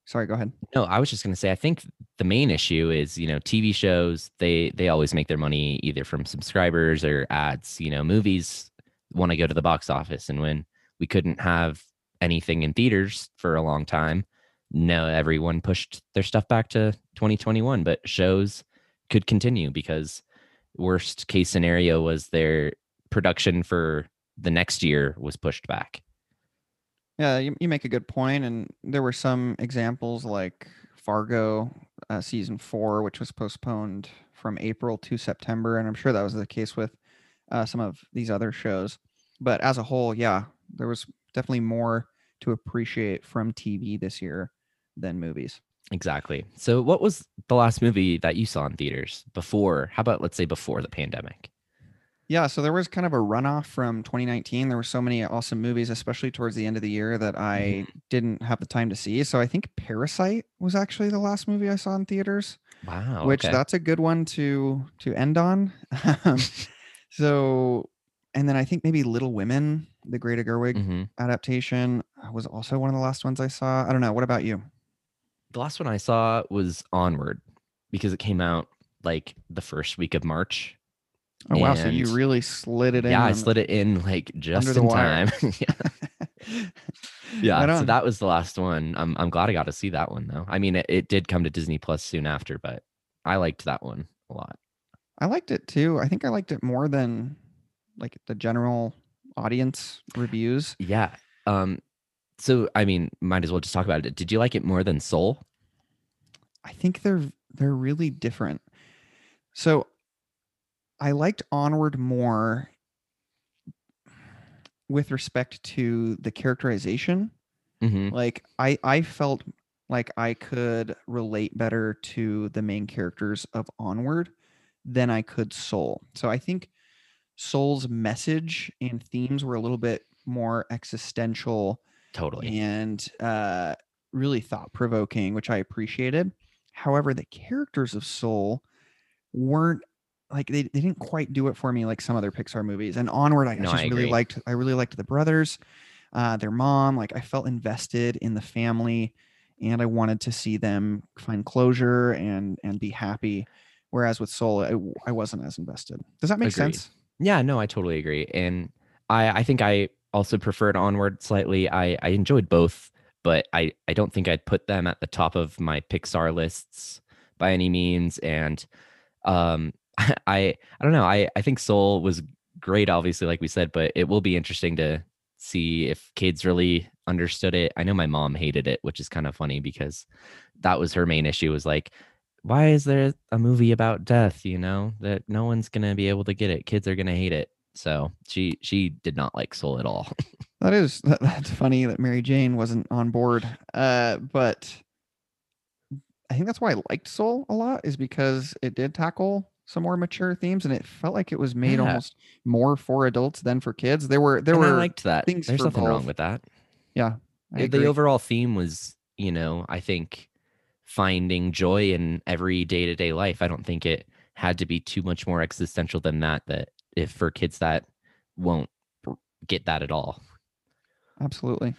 Sorry, go ahead. No, I was just going to say I think the main issue is, you know, TV shows, they they always make their money either from subscribers or ads, you know, movies want to go to the box office and when we couldn't have anything in theaters for a long time, no everyone pushed their stuff back to 2021, but shows could continue because worst case scenario was their production for the next year was pushed back. Yeah, you, you make a good point, and there were some examples like Fargo uh, season four, which was postponed from April to September, and I'm sure that was the case with uh, some of these other shows. But as a whole, yeah, there was definitely more to appreciate from TV this year than movies. Exactly. So what was the last movie that you saw in theaters before? How about let's say before the pandemic? Yeah, so there was kind of a runoff from 2019. There were so many awesome movies, especially towards the end of the year, that I didn't have the time to see. So I think Parasite was actually the last movie I saw in theaters. Wow. which okay. that's a good one to to end on. Um, so, and then I think maybe Little Women, the Greta Gerwig Mhm. adaptation, uh, was also one of the last ones I saw. I don't know. What about you? The last one I saw was Onward because it came out like the first week of March. Oh wow! So you really slid it in. Yeah, I slid it in like just in time. yeah. Yeah, Right so that was the last one. I'm I'm glad I got to see that one though. I mean, it, it did come to Disney Plus soon after, but I liked that one a lot. I liked it too. I think I liked it more than like the general audience reviews. Yeah. Um. So I mean, might as well just talk about it. Did you like it more than Soul? I think they're they're really different. So I liked Onward more with respect to the characterization. Mm-hmm. Like I I felt like I could relate better to the main characters of Onward than I could Soul. So I think Soul's message and themes were a little bit more existential Totally. and uh, really thought provoking, which I appreciated. However, the characters of Soul weren't like they, they didn't quite do it for me like some other Pixar movies. And onward, I No, just I really agree. liked I really liked the brothers, uh, their mom. Like I felt invested in the family, and I wanted to see them find closure and and be happy. Whereas with Soul, I, I wasn't as invested. Does that make Agreed. sense? Yeah, no, I totally agree. And I I think I also preferred Onward slightly. I I enjoyed both, but I I don't think I'd put them at the top of my Pixar lists by any means. And um I I don't know. I I think Soul was great obviously like we said, but it will be interesting to see if kids really understood it. I know my mom hated it, which is kind of funny because that was her main issue was like why is there a movie about death you know that no one's gonna be able to get it kids are gonna hate it so she she did not like soul at all That is that, that's funny that Mary Jane wasn't on board. Uh, but I think that's why I liked Soul a lot is because it did tackle some more mature themes and it felt like it was made Yeah. almost more for adults than for kids. There were there and i were liked that things there's nothing wrong with that yeah. I the agree. overall theme was you know i think finding joy in every day-to-day life i don't think it had to be too much more existential than that that if for kids that won't get that at all Absolutely.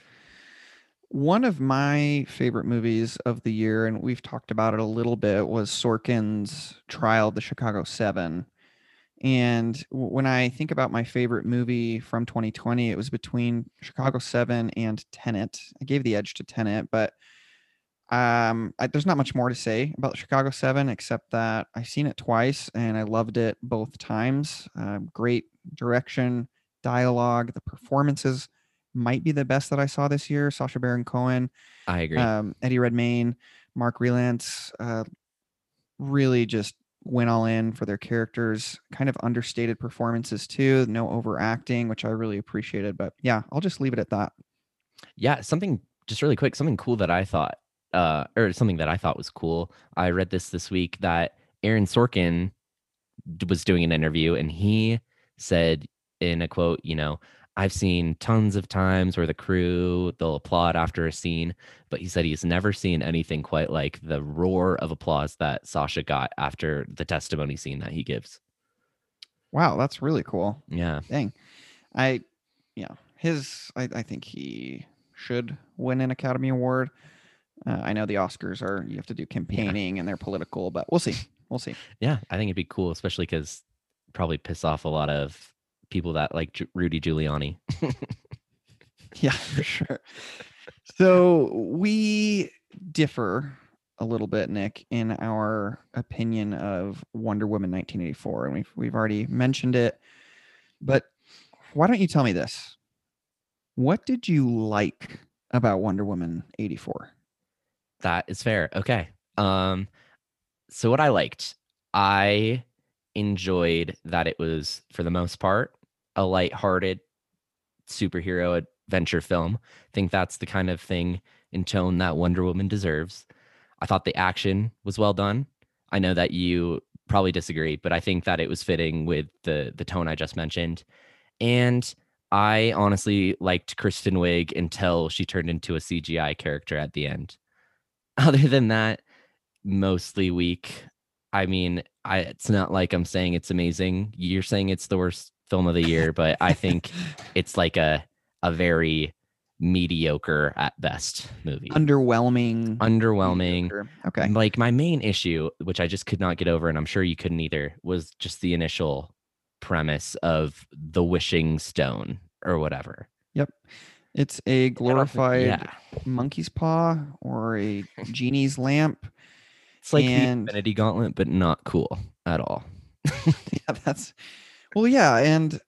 One of my favorite movies of the year, and we've talked about it a little bit, was Sorkin's Trial of the Chicago Seven. And when I think about my favorite movie from 2020, it was between Chicago 7 and Tenet. I gave the edge to Tenet, but um, I, there's not much more to say about Chicago 7 except that I've seen it twice and I loved it both times. Um, great direction, dialogue, the performances might be the best that I saw this year. Sacha Baron Cohen, I agree. um, Eddie Redmayne, Mark Rylance, uh, really just went all in for their characters. Kind of understated performances too. No overacting, which I really appreciated. But yeah, I'll just leave it at that. Yeah, something just really quick, something cool that I thought, uh, or something that I thought was cool. I read this this week that Aaron Sorkin was doing an interview and he said in a quote, you know, I've seen tons of times where the crew they'll applaud after a scene, but he said he's never seen anything quite like the roar of applause that Sacha got after the testimony scene that he gives. Wow, that's really cool. Yeah. Dang. I, yeah, his, I, I think he should win an Academy Award. Uh, I know the Oscars are, you have to do campaigning and they're political, but we'll see. We'll see. Yeah, I think it'd be cool, especially because probably piss off a lot of people that like Ju- Rudy Giuliani. Yeah, for sure. So we differ a little bit, Nick, in our opinion of Wonder Woman 1984, and we've we've already mentioned it. But why don't you tell me this? What did you like about Wonder Woman 84? That is fair. Okay. Um so what I liked, I enjoyed that it was for the most part a lighthearted superhero adventure film. I think that's the kind of thing in tone that Wonder Woman deserves. I thought the action was well done. I know that you probably disagree, but I think that it was fitting with the the tone I just mentioned. And I honestly liked Kristen Wiig until she turned into a CGI character at the end. Other than that, mostly weak. I mean, I it's not like I'm saying it's amazing. You're saying it's the worst film of the year, but I think it's like a a very mediocre at best movie. Underwhelming. Underwhelming. mediocre. Okay. Like my main issue, which I just could not get over, and I'm sure you couldn't either, was just the initial premise of the wishing stone or whatever. Yep. It's a glorified Yeah. monkey's paw or a genie's lamp. It's like And- the Infinity Gauntlet, but not cool at all. yeah, that's well, yeah, and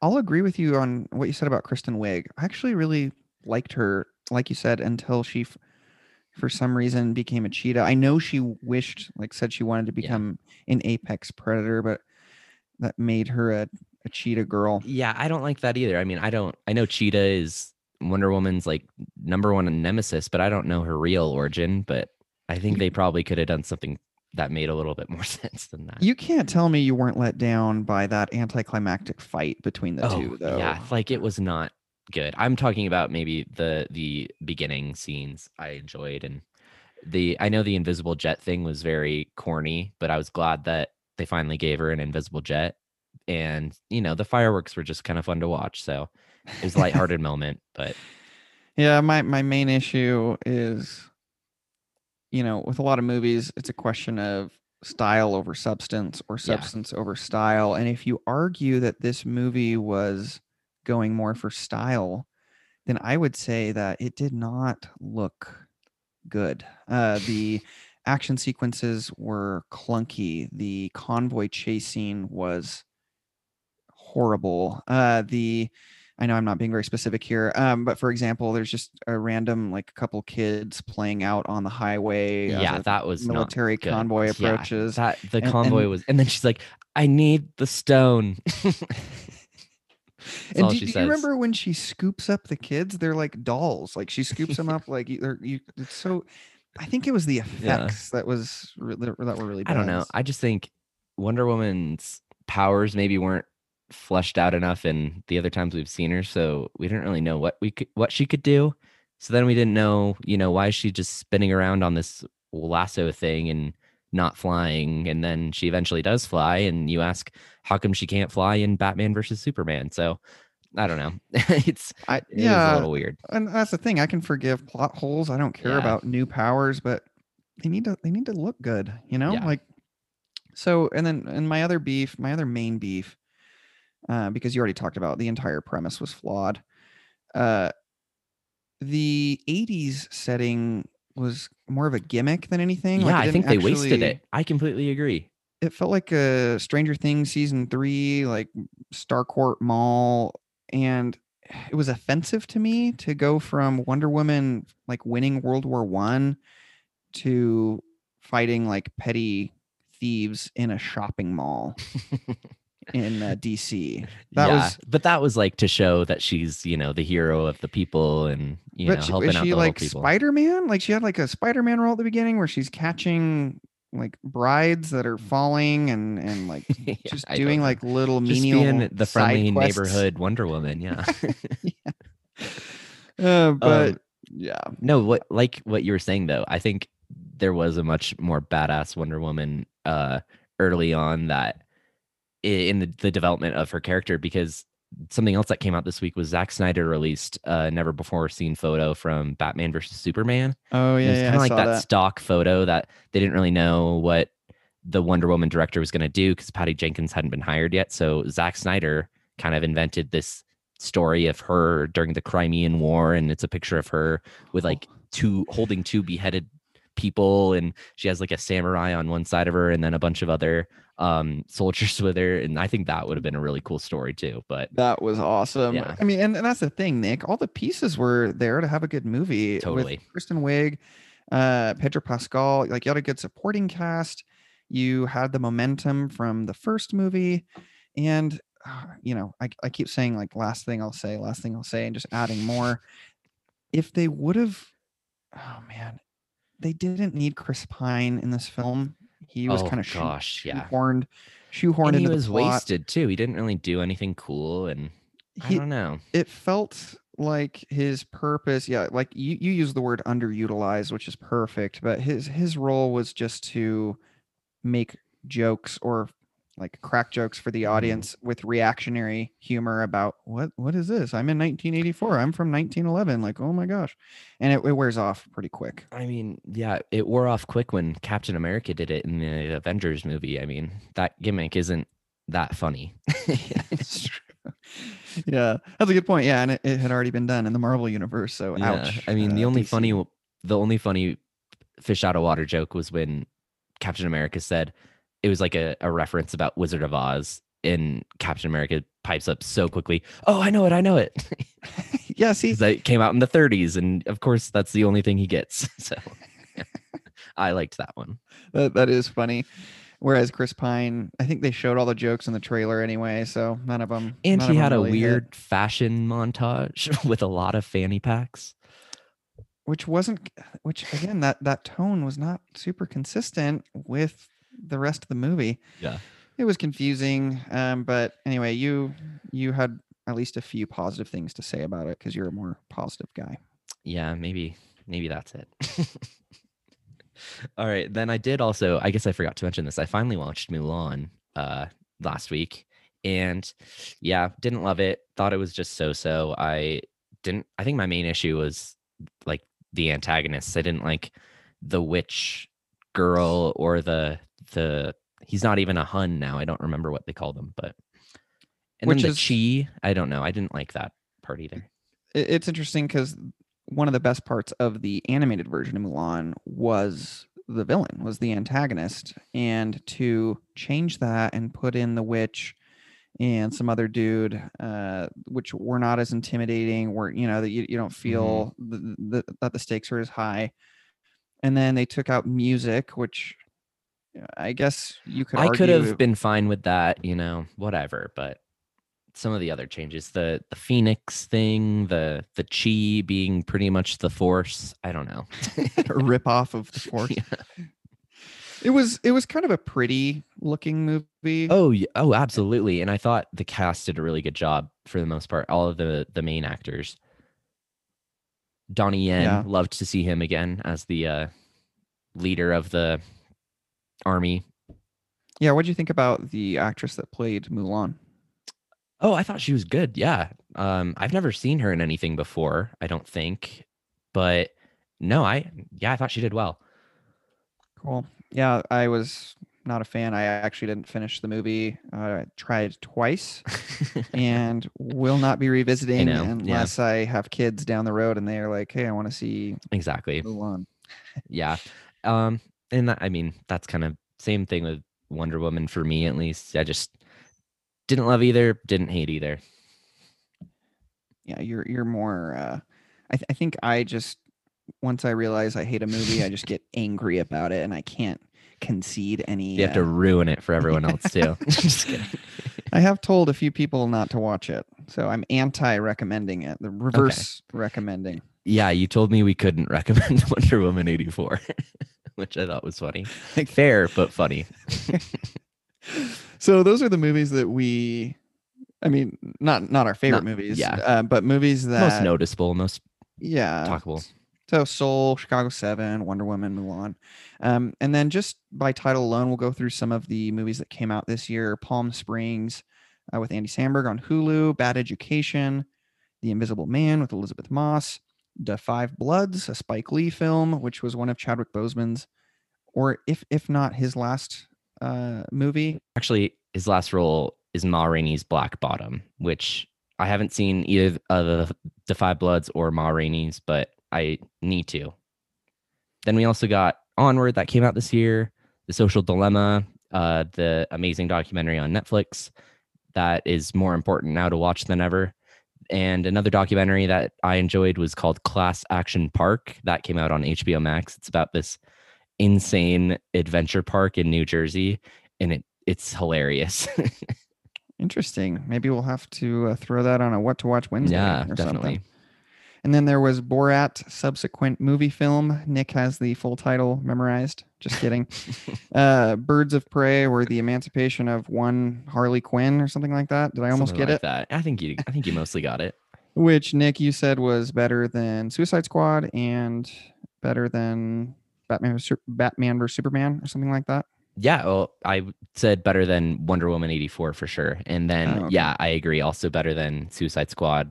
I'll agree with you on what you said about Kristen Wiig. I actually really liked her, like you said, until she, f- for some reason, became a cheetah. I know she wished, like said, she wanted to Yeah. become an apex predator, but that made her a, a cheetah girl. Yeah, I don't like that either. I mean, I don't. I know Cheetah is Wonder Woman's like number one nemesis, but I don't know her real origin. But I think they probably could have done something that made a little bit more sense than that. You can't tell me you weren't let down by that anticlimactic fight between the oh, two, though. yeah, like it was not good. I'm talking about maybe the the beginning scenes I enjoyed, and the I know the invisible jet thing was very corny, but I was glad that they finally gave her an invisible jet, and you know the fireworks were just kind of fun to watch. So it was a lighthearted moment, but Yeah, my my main issue is, you know, with a lot of movies, it's a question of style over substance or Yeah. substance over style. And if you argue that this movie was going more for style, then I would say that it did not look good. Uh, the action sequences were clunky. The convoy chase scene was horrible. Uh, the I know I'm not being very specific here, um, but for example, there's just a random like couple kids playing out on the highway. yeah, a that was military convoy Yeah, approaches. that the and- convoy and- was, and then she's like, "I need the stone." And do, do you remember when she scoops up the kids? They're like dolls. Like she scoops them up like you- they're you. It's so. I think it was the effects that was that were really. I don't know. bad. I just think Wonder Woman's powers maybe weren't fleshed out enough in the other times we've seen her, so we didn't really know what we could, what she could do. So then we didn't know, you know, why is she just spinning around on this lasso thing and not flying? And then she eventually does fly, and you ask, how come she can't fly in Batman versus Superman? So I don't know. it's I it yeah, a little weird. and that's the thing. I can forgive plot holes. I don't care Yeah. about new powers, but they need to they need to look good. You know, Yeah. like So, and then, and my other beef, my other main beef, uh, because you already talked about the entire premise was flawed. Uh, the 80s setting was more of a gimmick than anything. yeah, it I think they wasted it. I completely agree. It felt like a Stranger Things season three, like Starcourt Mall, and it was offensive to me to go from Wonder Woman like winning World War One to fighting like petty thieves in a shopping mall in uh, DC. That yeah, was but that was like to show that she's, you know, the hero of the people and you but know she, helping is out she the like little people. Spider Man? Like she had like a Spider Man role at the beginning where she's catching like brides that are falling and and like Yeah, just I doing like little just menial being the friendly quests. neighborhood Wonder Woman. Yeah. Uh, but Um, yeah, no, what like what you were saying though, I think there was a much more badass Wonder Woman uh early on that i- in the, the development of her character because something else that came out this week was Zack Snyder released a never before seen photo from Batman versus Superman. oh yeah, it's yeah, kind of like that, that. stock photo that they didn't really know what the Wonder Woman director was going to do because Patty Jenkins hadn't been hired yet. So Zack Snyder kind of invented this story of her during the Crimean War, and it's a picture of her with like oh. two holding two beheaded people, and she has like a samurai on one side of her, and then a bunch of other um soldiers with her. And I think that would have been a really cool story too. But That was awesome. Yeah. I mean, and, and that's the thing, Nick. All the pieces were there to have a good movie. Totally. With Kristen Wiig, uh, Pedro Pascal, like you had a good supporting cast. You had the momentum from the first movie, and uh, you know, I, I keep saying like last thing I'll say, last thing I'll say, and just adding more. If they would have, oh man, they didn't need Chris Pine in this film. He was oh kind of gosh, yeah. shoehorned, shoehorned And he was wasted too. He didn't really do anything cool, and I don't know. it felt like his purpose yeah like you, you use the word underutilized which is perfect but his his role was just to make jokes or like crack jokes for the Mhm. audience with reactionary humor about what what is this i'm in 1984 i'm from 1911 like oh my gosh and it, it wears off pretty quick I mean, yeah, it wore off quick when Captain America did it in the Avengers movie. I mean, that gimmick isn't that funny. it's true yeah that's a good point yeah and it, it had already been done in the marvel universe so Yeah, ouch I mean, the uh, only DC. funny, the only funny fish out of water joke was when Captain America said it was like a, a reference about Wizard of Oz, and Captain America pipes up so quickly. Oh, I know it, I know it. yeah see that came out in the 30s, and of course, that's the only thing he gets. So I liked that one. That, that is funny. Whereas Chris Pine, I think they showed all the jokes in the trailer anyway, so none of them. And he had a weird fashion montage with a lot of fanny packs. which wasn't, which again, that that tone was not super consistent with the rest of the movie. Yeah. it was confusing. Um, but anyway, you you had at least a few positive things to say about it because you're a more positive guy. yeah maybe maybe that's it all right then i did also i guess i forgot to mention this i finally watched mulan uh last week and yeah didn't love it thought it was just so so i didn't i think my main issue was like the antagonists i didn't like the witch girl or the the he's not even a hun now i don't remember what they called him but and Which then the is- chi i don't know i didn't like that part either. It's interesting because one of the best parts of the animated version of Mulan was the villain, was the antagonist, and to change that and put in the witch and some other dude, uh, which were not as intimidating, were you know that you, you don't feel th- th- that the stakes are as high, and then they took out music, which I guess you could. I could have been fine with that, you know, whatever. But some of the other changes, the the Phoenix thing, the the Chi being pretty much the Force. I don't know. a rip off of the force. Yeah. It was it was kind of a pretty looking movie. Oh, yeah, oh, absolutely. And I thought the cast did a really good job for the most part. All of the the main actors. Donnie Yen, Yeah. loved to see him again as the uh, leader of the army. Yeah, what do you think about the actress that played Mulan? Oh, I thought she was good. Yeah. Um, I've never seen her in anything before, I don't think. But no, I yeah, I thought she did well. Cool. Yeah, I was not a fan. I actually didn't finish the movie. Uh, I tried twice and will not be revisiting know, yeah. unless I have kids down the road and they are like, "Hey, I want to see exactly. Mulan." Yeah. Um, and I mean, that's kind of same thing with Wonder Woman for me, at least. I just didn't love either, didn't hate either. Yeah, you're you're more. Uh, I th- I think I just once I realize I hate a movie, I just get angry about it, and I can't concede any. You have to uh, ruin it for everyone else too. just kidding. I have told a few people not to watch it, so I'm anti-recommending it. The reverse recommending. Yeah, you told me we couldn't recommend Wonder Woman 84, which I thought was funny. Like fair, but funny. So those are the movies that we. I mean, not not our favorite Not- movies, yeah. uh, but movies that most noticeable, most yeah, talkable. So Soul, Chicago Seven, Wonder Woman, Mulan, um, and then just by title alone, we'll go through some of the movies that came out this year: Palm Springs uh, with Andy Samberg on Hulu, Bad Education, The Invisible Man with Elisabeth Moss, Da Five Bloods, a Spike Lee film, which was one of Chadwick Boseman's, or if if not his last uh, movie. Actually, his last role is Ma Rainey's Black Bottom, which I haven't seen either of the, the Five Bloods or Ma Rainey's, but I need to. Then we also got Onward that came out this year, The Social Dilemma, uh, the amazing documentary on Netflix that is more important now to watch than ever. And another documentary that I enjoyed was called Class Action Park that came out on HBO Max. It's about this insane adventure park in New Jersey, and it it's hilarious. Interesting. Maybe we'll have to uh, throw that on a what to watch Wednesday. yeah, or definitely. Something. And then there was Borat subsequent movie film. Nick has the full title memorized. Just kidding. uh, Birds of Prey or the Emancipation of One Harley Quinn or something like that. Did I almost Something get like it? That I think you I think you mostly got it. Which Nick, you said was better than Suicide Squad and better than Batman, vs Batman vs Superman or something like that. Yeah, well, I said better than Wonder Woman 84 for sure. And then Oh, okay. yeah, I agree also better than Suicide Squad.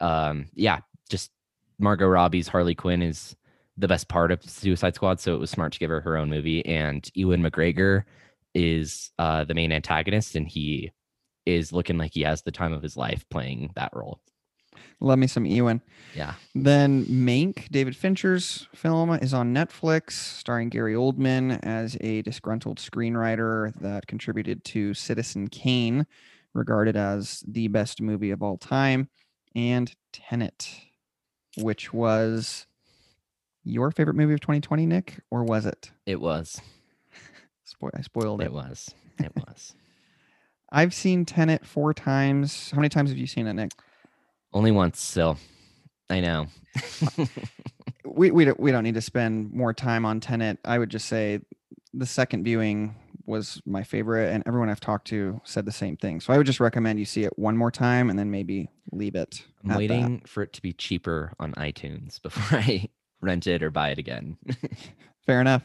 Um yeah, just Margot Robbie's Harley Quinn is the best part of Suicide Squad, so it was smart to give her her own movie and Ewan McGregor is uh the main antagonist and he is looking like he has the time of his life playing that role. Love me some Ewan. Yeah. Then Mank, David Fincher's film, is on Netflix, starring Gary Oldman as a disgruntled screenwriter that contributed to Citizen Kane, regarded as the best movie of all time, and Tenet, which was your favorite movie of 2020, Nick, or was it? It was. Spoil- I spoiled it. It was. It was. I've seen Tenet four times. How many times have you seen it, Nick? Only once still. I know. we we don't we don't need to spend more time on Tenet. I would just say the second viewing was my favorite, and everyone I've talked to said the same thing. So I would just recommend you see it one more time and then maybe leave it. I'm at that. waiting for it to be cheaper on iTunes before I rent it or buy it again. Fair enough.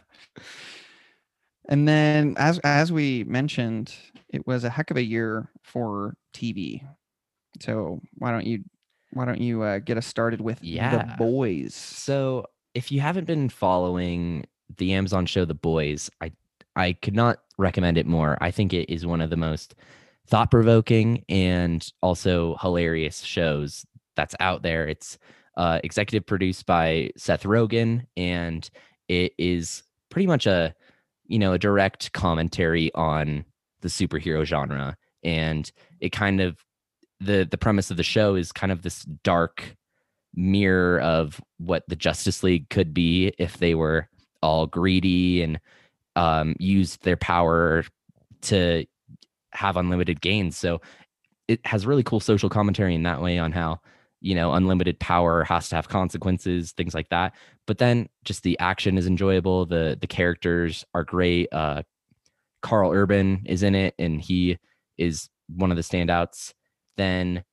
And then, as as we mentioned, it was a heck of a year for TV. So why don't you why don't you uh, get us started with Yeah. the boys? So, if you haven't been following the Amazon show The Boys, I I could not recommend it more. I think it is one of the most thought-provoking and also hilarious shows that's out there. It's uh, executive produced by Seth Rogen, and it is pretty much a you know a direct commentary on the superhero genre, and it kind of the the premise of the show is kind of this dark mirror of what the Justice League could be if they were all greedy and um, used their power to have unlimited gains. So it has really cool social commentary in that way on how you know unlimited power has to have consequences, things like that. But then just the action is enjoyable. the The characters are great. Uh, Karl Urban is in it, and he is one of the standouts. Then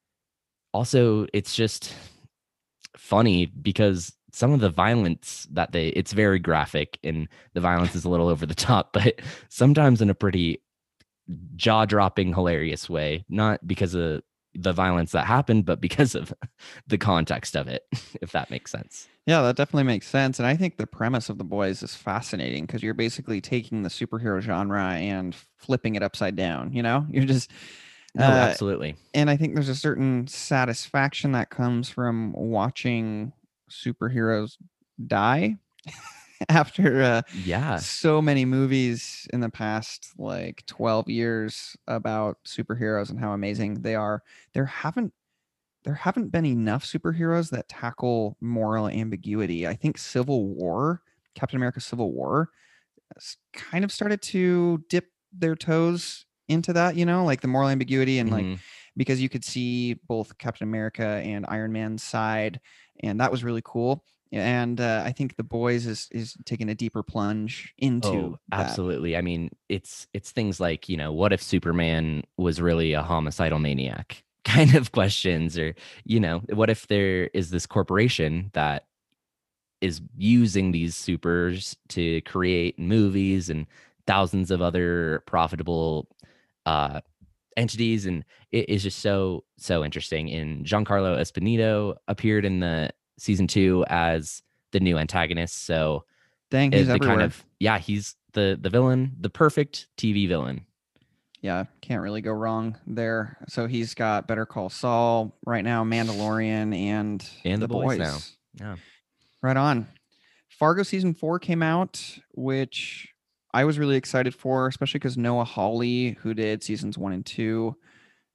also, it's just funny because some of the violence that they it's very graphic and the violence is a little over the top but sometimes in a pretty jaw-dropping hilarious way not because of the violence that happened, but because of the context of it, if that makes sense. Yeah, that definitely makes sense. And I think the premise of the boys is fascinating because you're basically taking the superhero genre and flipping it upside down. You know, you're just No, uh, absolutely. and I think there's a certain satisfaction that comes from watching superheroes die after uh, Yeah. so many movies in the past like 12 years about superheroes and how amazing they are. There haven't there haven't been enough superheroes that tackle moral ambiguity. I think Civil War, Captain America Civil War kind of started to dip their toes into that, you know, like the moral ambiguity and like Mhm. because you could see both Captain America and Iron Man's side, and that was really cool. And uh, I think the boys is is taking a deeper plunge into Oh, that. absolutely. I mean, it's it's things like, you know, what if Superman was really a homicidal maniac? Kind of questions or, you know, what if there is this corporation that is using these supers to create movies and thousands of other profitable uh entities and it is just so so interesting and Giancarlo Esposito appeared in the season 2 as the new antagonist so Dang, he's the everywhere. kind of yeah he's the the villain the perfect tv villain yeah, can't really go wrong there. So he's got Better Call Saul right now, Mandalorian, and And The Boys now. Yeah. right on. Fargo season four came out, which I was really excited for, especially because Noah Hawley, who did seasons one and two,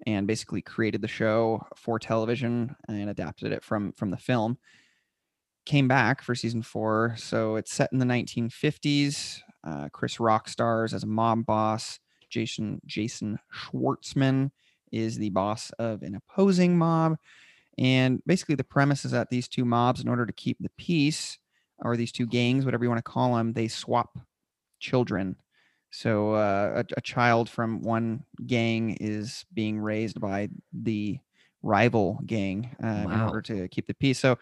and basically created the show for television and adapted it from from the film, came back for season four. So it's set in the 1950s. Uh, Chris Rock stars as a mob boss. Jason Jason Schwartzman is the boss of an opposing mob. And basically, the premise is that these two mobs, in order to keep the peace, or these two gangs, whatever you want to call them, they swap children. So uh, a, a child from one gang is being raised by the rival gang uh, in order to keep the peace. So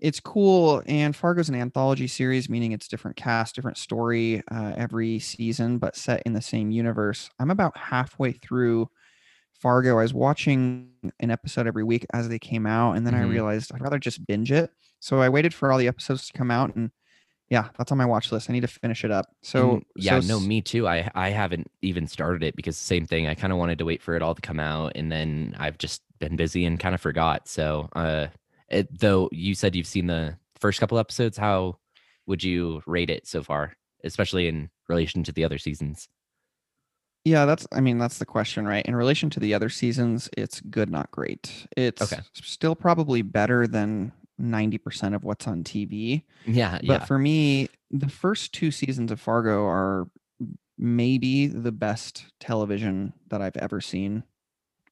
it's cool. And Fargo's an anthology series, meaning it's different cast, different story uh, every season, but set in the same universe. I'm about halfway through Fargo. I was watching an episode every week as they came out, and then I Mhm. realized I'd rather just binge it. So I waited for all the episodes to come out, and yeah, that's on my watch list. I need to finish it up. So And yeah so no me too i i haven't even started it because same thing i kind of wanted to wait for it all to come out and then i've just been busy and kind of forgot so uh it, though you said you've seen the first couple episodes how would you rate it so far especially in relation to the other seasons Yeah, that's I mean that's the question, right? In relation to the other seasons, it's good, not great. It's Okay. still probably better than 90% of what's on TV. yeah But yeah for me, the first two seasons of Fargo are maybe the best television that I've ever seen.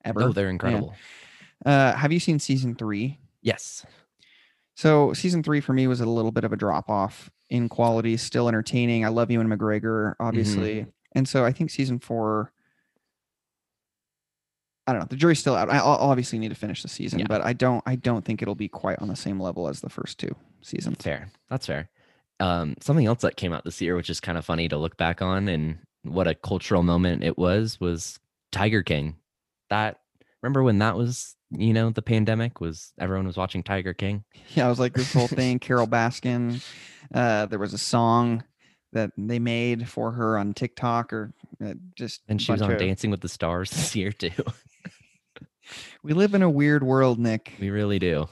Ever. oh they're incredible Uh, have you seen season three? yes So season three for me was a little bit of a drop off in quality, still entertaining. I love Ewan McGregor, obviously. And so I think season four, I don't know. The jury's still out. I obviously need to finish the season, Yeah. but I don't I don't think it'll be quite on the same level as the first two seasons. Fair. That's fair. Um, something else that came out this year, which is kind of funny to look back on and what a cultural moment it was, was Tiger King. That remember when that was, you know, the pandemic was everyone was watching Tiger King. Yeah, I was like this whole thing. Carole Baskin. Uh, there was a song that they made for her on TikTok or uh, just And she was on of- Dancing with the Stars this year too. We live in a weird world, Nick. we really do.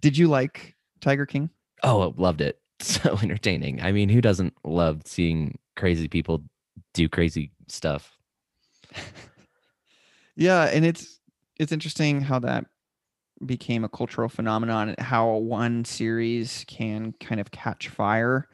Did you like Tiger King? Oh, loved it. So entertaining. I mean, who doesn't love seeing crazy people do crazy stuff? Yeah, and it's it's interesting how that became a cultural phenomenon how one series can kind of catch fire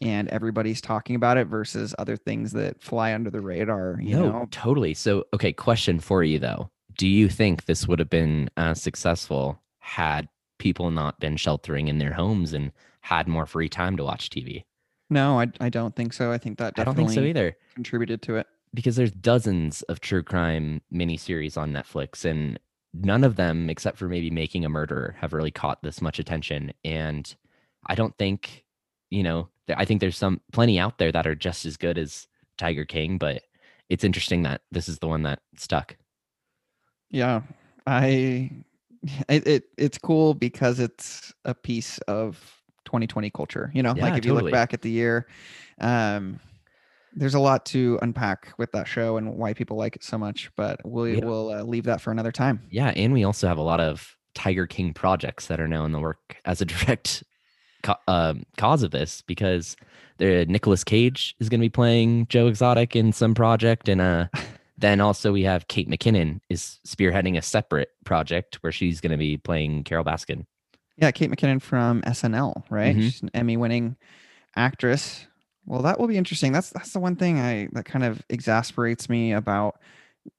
and everybody's talking about it versus other things that fly under the radar, you no, know. totally. So, okay, question for you though. Do you think this would have been as successful had people not been sheltering in their homes and had more free time to watch TV? No, I I don't think so. I think that I don't think so either. contributed to it. Because there's dozens of true crime miniseries on Netflix, and none of them, except for maybe Making a Murderer, have really caught this much attention. And I don't think, you know, I think there's some plenty out there that are just as good as Tiger King, but it's interesting that this is the one that stuck. Yeah. I it, it it's cool because it's a piece of 2020 culture. You know, Yeah, like if you look back at the year, um, there's a lot to unpack with that show and why people like it so much. But we Yeah. will uh, leave that for another time. Yeah, and we also have a lot of Tiger King projects that are now in the work as a direct um, cause of this because the Nicolas Cage is going to be playing Joe Exotic in some project, and uh, then also we have Kate McKinnon is spearheading a separate project where she's going to be playing Carole Baskin. Yeah, Kate McKinnon from SNL, right? Mhm. She's an Emmy-winning actress. Well, that will be interesting. That's that's the one thing I that kind of exasperates me about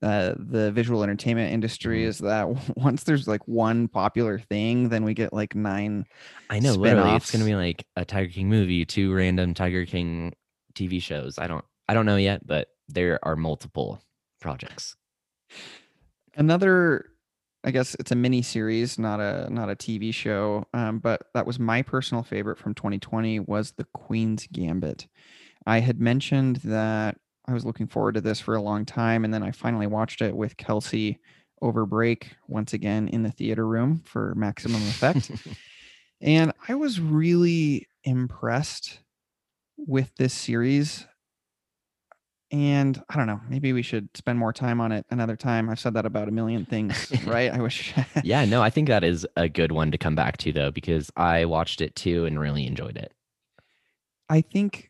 uh, the visual entertainment industry Mhm. is that once there's like one popular thing, then we get like nine. I know, literally, it's going to be like a Tiger King movie, two random Tiger King TV shows. I don't, I don't know yet, but there are multiple projects. Another, I guess it's a mini series, not a not a TV show. Um, but that was my personal favorite from 2020 was The Queen's Gambit. I had mentioned that I was looking forward to this for a long time, and then I finally watched it with Kelsey over break once again in the theater room for maximum effect. and I was really impressed with this series. And I don't know, maybe we should spend more time on it another time. I've said that about a million things, right? I wish. yeah, no, I think that is a good one to come back to though, because I watched it too and really enjoyed it. I think,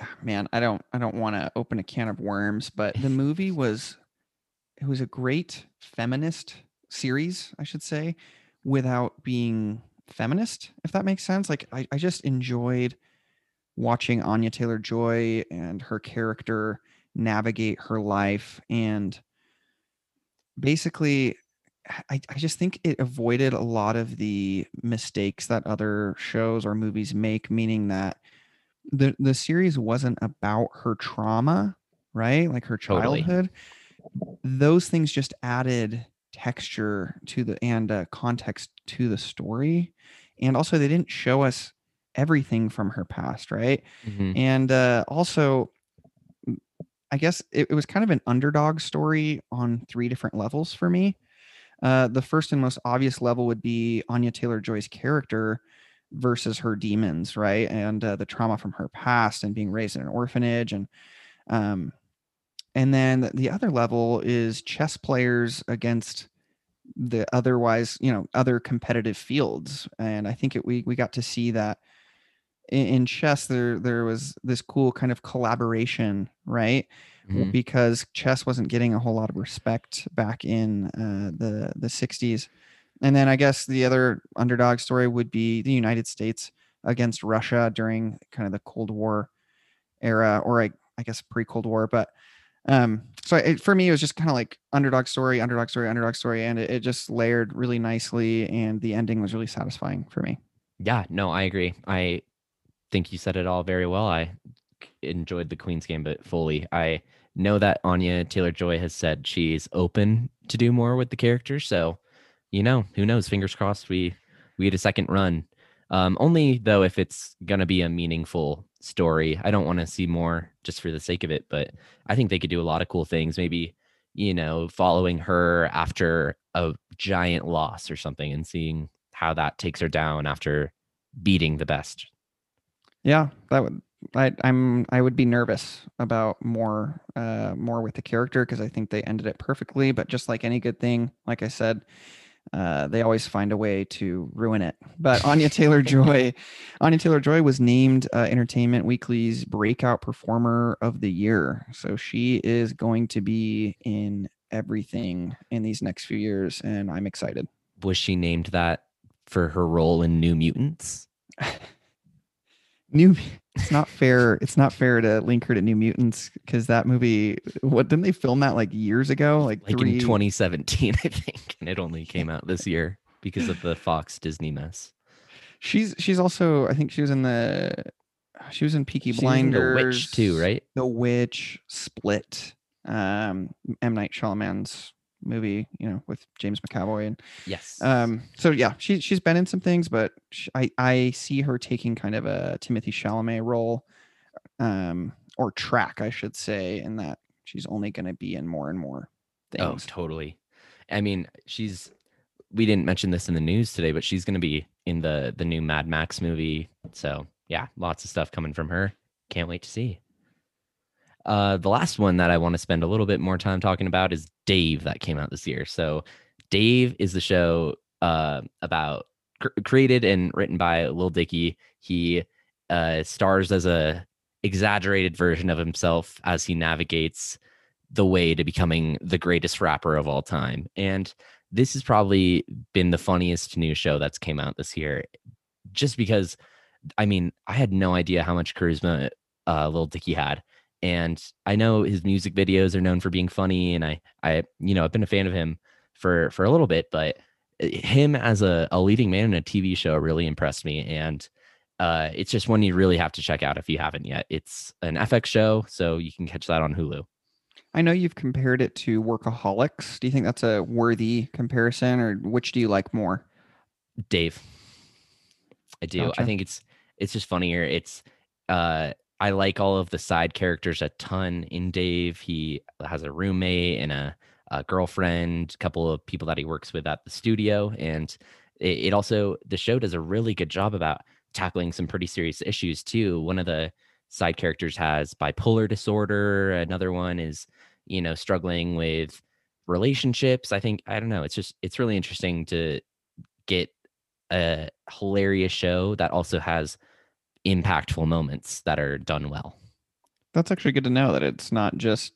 Ah, man, I don't, I don't want to open a can of worms, but the movie was, it was a great feminist series, I should say, without being feminist, if that makes sense. Like, I, I just enjoyed watching Anya Taylor Joy and her character navigate her life and basically I, I just think it avoided a lot of the mistakes that other shows or movies make, meaning that the the series wasn't about her trauma, right? Like her Totally. childhood. Those things just added texture to the and uh, context to the story, and also they didn't show us everything from her past, right? Mhm. And uh, also, I guess it, it was kind of an underdog story on three different levels for me. Uh, the first and most obvious level would be Anya Taylor Joy's character versus her demons, right? And uh, the trauma from her past and being raised in an orphanage. And um, and then the- the other level is chess players against the otherwise, you know, other competitive fields. And I think it, we we got to see that in, in chess there there was this cool kind of collaboration, right? Mhm. because chess wasn't getting a whole lot of respect back in uh, the the 60s. And then I guess the other underdog story would be the United States against Russia during kind of the Cold War era, or I, I guess pre Cold War. But um, so it, for me, it was just kind of like underdog story, underdog story, underdog story, and it, it just layered really nicely, and the ending was really satisfying for me. Yeah, no, I agree. I think you said it all very well. I enjoyed the Queen's Gambit fully. I know that Anya Taylor Joy has said she's open to do more with the character. So, you know, who knows? Fingers crossed we we get a second run. Um, only though if it's gonna be a meaningful story. I don't want to see more just for the sake of it, but I think they could do a lot of cool things. Maybe, you know, following her after a giant loss or something and seeing how that takes her down after beating the best. Yeah, that would I I'm I would be nervous about more uh more with the character because I think they ended it perfectly, but just like any good thing, like I said, uh they always find a way to ruin it. But Anya Taylor Joy, Anya Taylor Joy was named uh, Entertainment Weekly's breakout performer of the year. So she is going to be in everything in these next few years and I'm excited. Was she named that for her role in New Mutants? New it's not fair. It's not fair to link her to New Mutants because that movie. What didn't they film that like years ago? Like, Like three. in 2017, I think, and it only came out this year because of the Fox Disney mess. She's she's also. I think she was in the. She was in Peaky She was in The Witch too, right? The Witch, Split, um, M Night Shyamalan's movie. You know, with James McAvoy and Yes. um. So yeah, she she's been in some things, but sh I I see her taking kind of a Timothée Chalamet role, um, or track I should say, in that she's only going to be in more and more things. oh, totally. I mean, she's we didn't mention this in the news today, but she's going to be in the the new Mad Max movie. So yeah, lots of stuff coming from her. Can't wait to see. Uh, the last one that I want to spend a little bit more time talking about is Dave that came out this year. So Dave is the show uh, about cr- created and written by Lil Dicky. He uh, stars as a exaggerated version of himself as he navigates the way to becoming the greatest rapper of all time. And this has probably been the funniest new show that's came out this year, just because. I mean, I had no idea how much charisma uh, Lil Dicky had, and I know his music videos are known for being funny, and I, I, you know, I've been a fan of him for for a little bit, but uh, him as a, a leading man in a TV show really impressed me, and uh, it's just one you really have to check out if you haven't yet. It's an FX show, so you can catch that on Hulu. I know you've compared it to Workaholics. Do you think that's a worthy comparison, or which do you like more? Dave. I do. Gotcha. I think it's it's just funnier. It's uh I like all of the side characters a ton in Dave. He has a roommate and a, a girlfriend, a couple of people that he works with at the studio, and it, it also the show does a really good job about tackling some pretty serious issues too. One of the side characters has bipolar disorder. Another one is, you know, struggling with relationships. I think I don't know. It's just it's really interesting to get a hilarious show that also has impactful moments that are done well. That's actually good to know that it's not just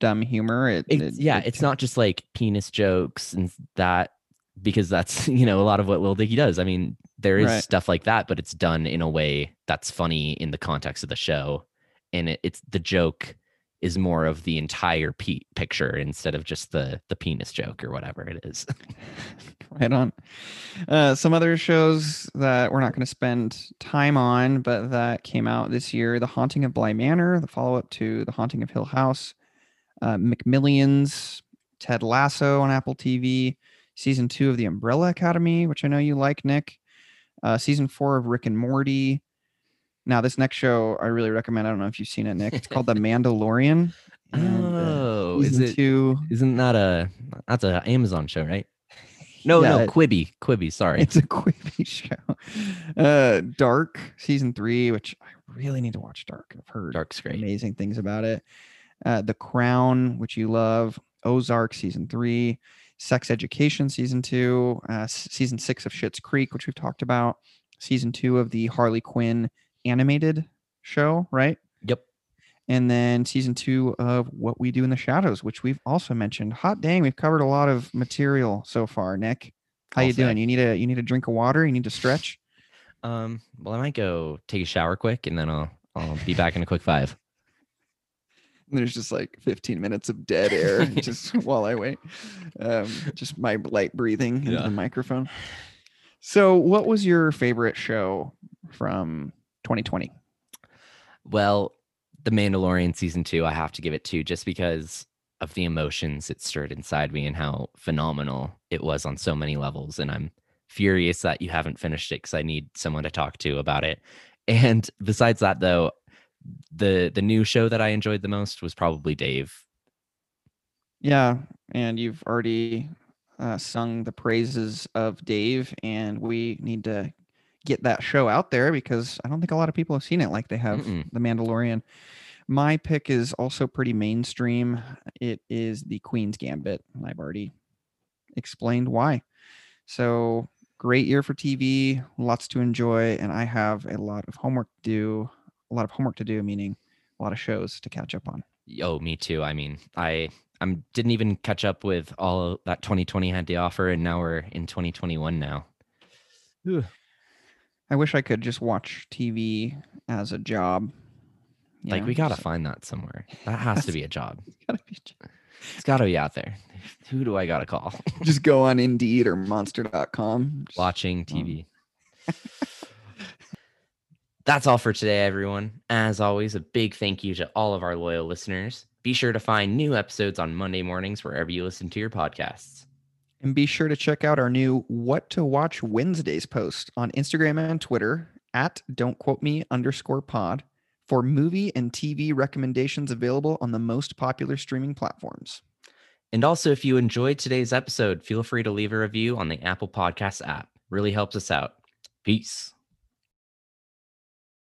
dumb humor. It, It's, it- yeah, it it's not just like penis jokes and that because that's you know a lot of what Lil Dicky does. I mean, there is Right. stuff like that, but it's done in a way that's funny in the context of the show, and it, it's the joke is more of the entire pe- picture instead of just the the penis joke or whatever it is. right on. Uh, some other shows that we're not going to spend time on, but that came out this year: The Haunting of Bly Manor, the follow-up to The Haunting of Hill House, uh, McMillions, Ted Lasso on Apple TV, season two of The Umbrella Academy, which I know you like, Nick. Uh, season four of Rick and Morty. Now, this next show I really recommend. I don't know if you've seen it, Nick. It's called The Mandalorian. and, uh, oh, is season it? two? Isn't that a that's a Amazon show, right? No, Yeah, no, it- Quibi, Quibi. Sorry. It's a Quibi show. Uh, Dark season three, which I really need to watch. Dark. I've heard Dark's great. amazing things about it. Uh, the Crown, which you love. Ozark season three. Sex Education season two. Uh, season six of Schitt's Creek, which we've talked about. Season two of the Harley Quinn animated show, right? Yep. and then season two of What We Do in the Shadows, which we've also mentioned. Hot dang, we've covered a lot of material so far. Nick, how I'll you doing? You need a you need a drink of water. You need to stretch. Um, well, I might go take a shower quick, and then I'll I'll be back in a quick five. There's just like 15 minutes of dead air just while I wait. Um, just my light breathing into Yeah. the microphone. So, what was your favorite show from 2020? Well, The Mandalorian season two, I have to give it to just because of the emotions it stirred inside me and how phenomenal it was on so many levels. And I'm furious that you haven't finished it because I need someone to talk to about it. And besides that, though, the the new show that I enjoyed the most was probably Dave. Yeah, and you've already uh, sung the praises of Dave, and we need to get that show out there because I don't think a lot of people have seen it like they have Mm-mm. The Mandalorian. My pick is also pretty mainstream. It is The Queen's Gambit. and I've already explained why. So great year for TV, lots to enjoy, and I have a lot of homework to do. A lot of homework to do, meaning a lot of shows to catch up on. Oh, me too. I mean, I I'm didn't even catch up with all that 2020 had to offer, and now we're in 2021 now. I wish I could just watch TV as a job. you like know, we gotta just- find that somewhere. That has to be a job. it's gotta be j- It's gotta be out there. Who do I gotta call? just go on Indeed or Monster.com. just- Watching um, TV. That's all for today, everyone. As always, a big thank you to all of our loyal listeners. Be sure to find new episodes on Monday mornings wherever you listen to your podcasts. And be sure to check out our new What to Watch Wednesdays post on Instagram and Twitter at Don't Quote Me underscore pod for movie and TV recommendations available on the most popular streaming platforms. And also, if you enjoyed today's episode, feel free to leave a review on the Apple Podcasts app. Really helps us out. Peace.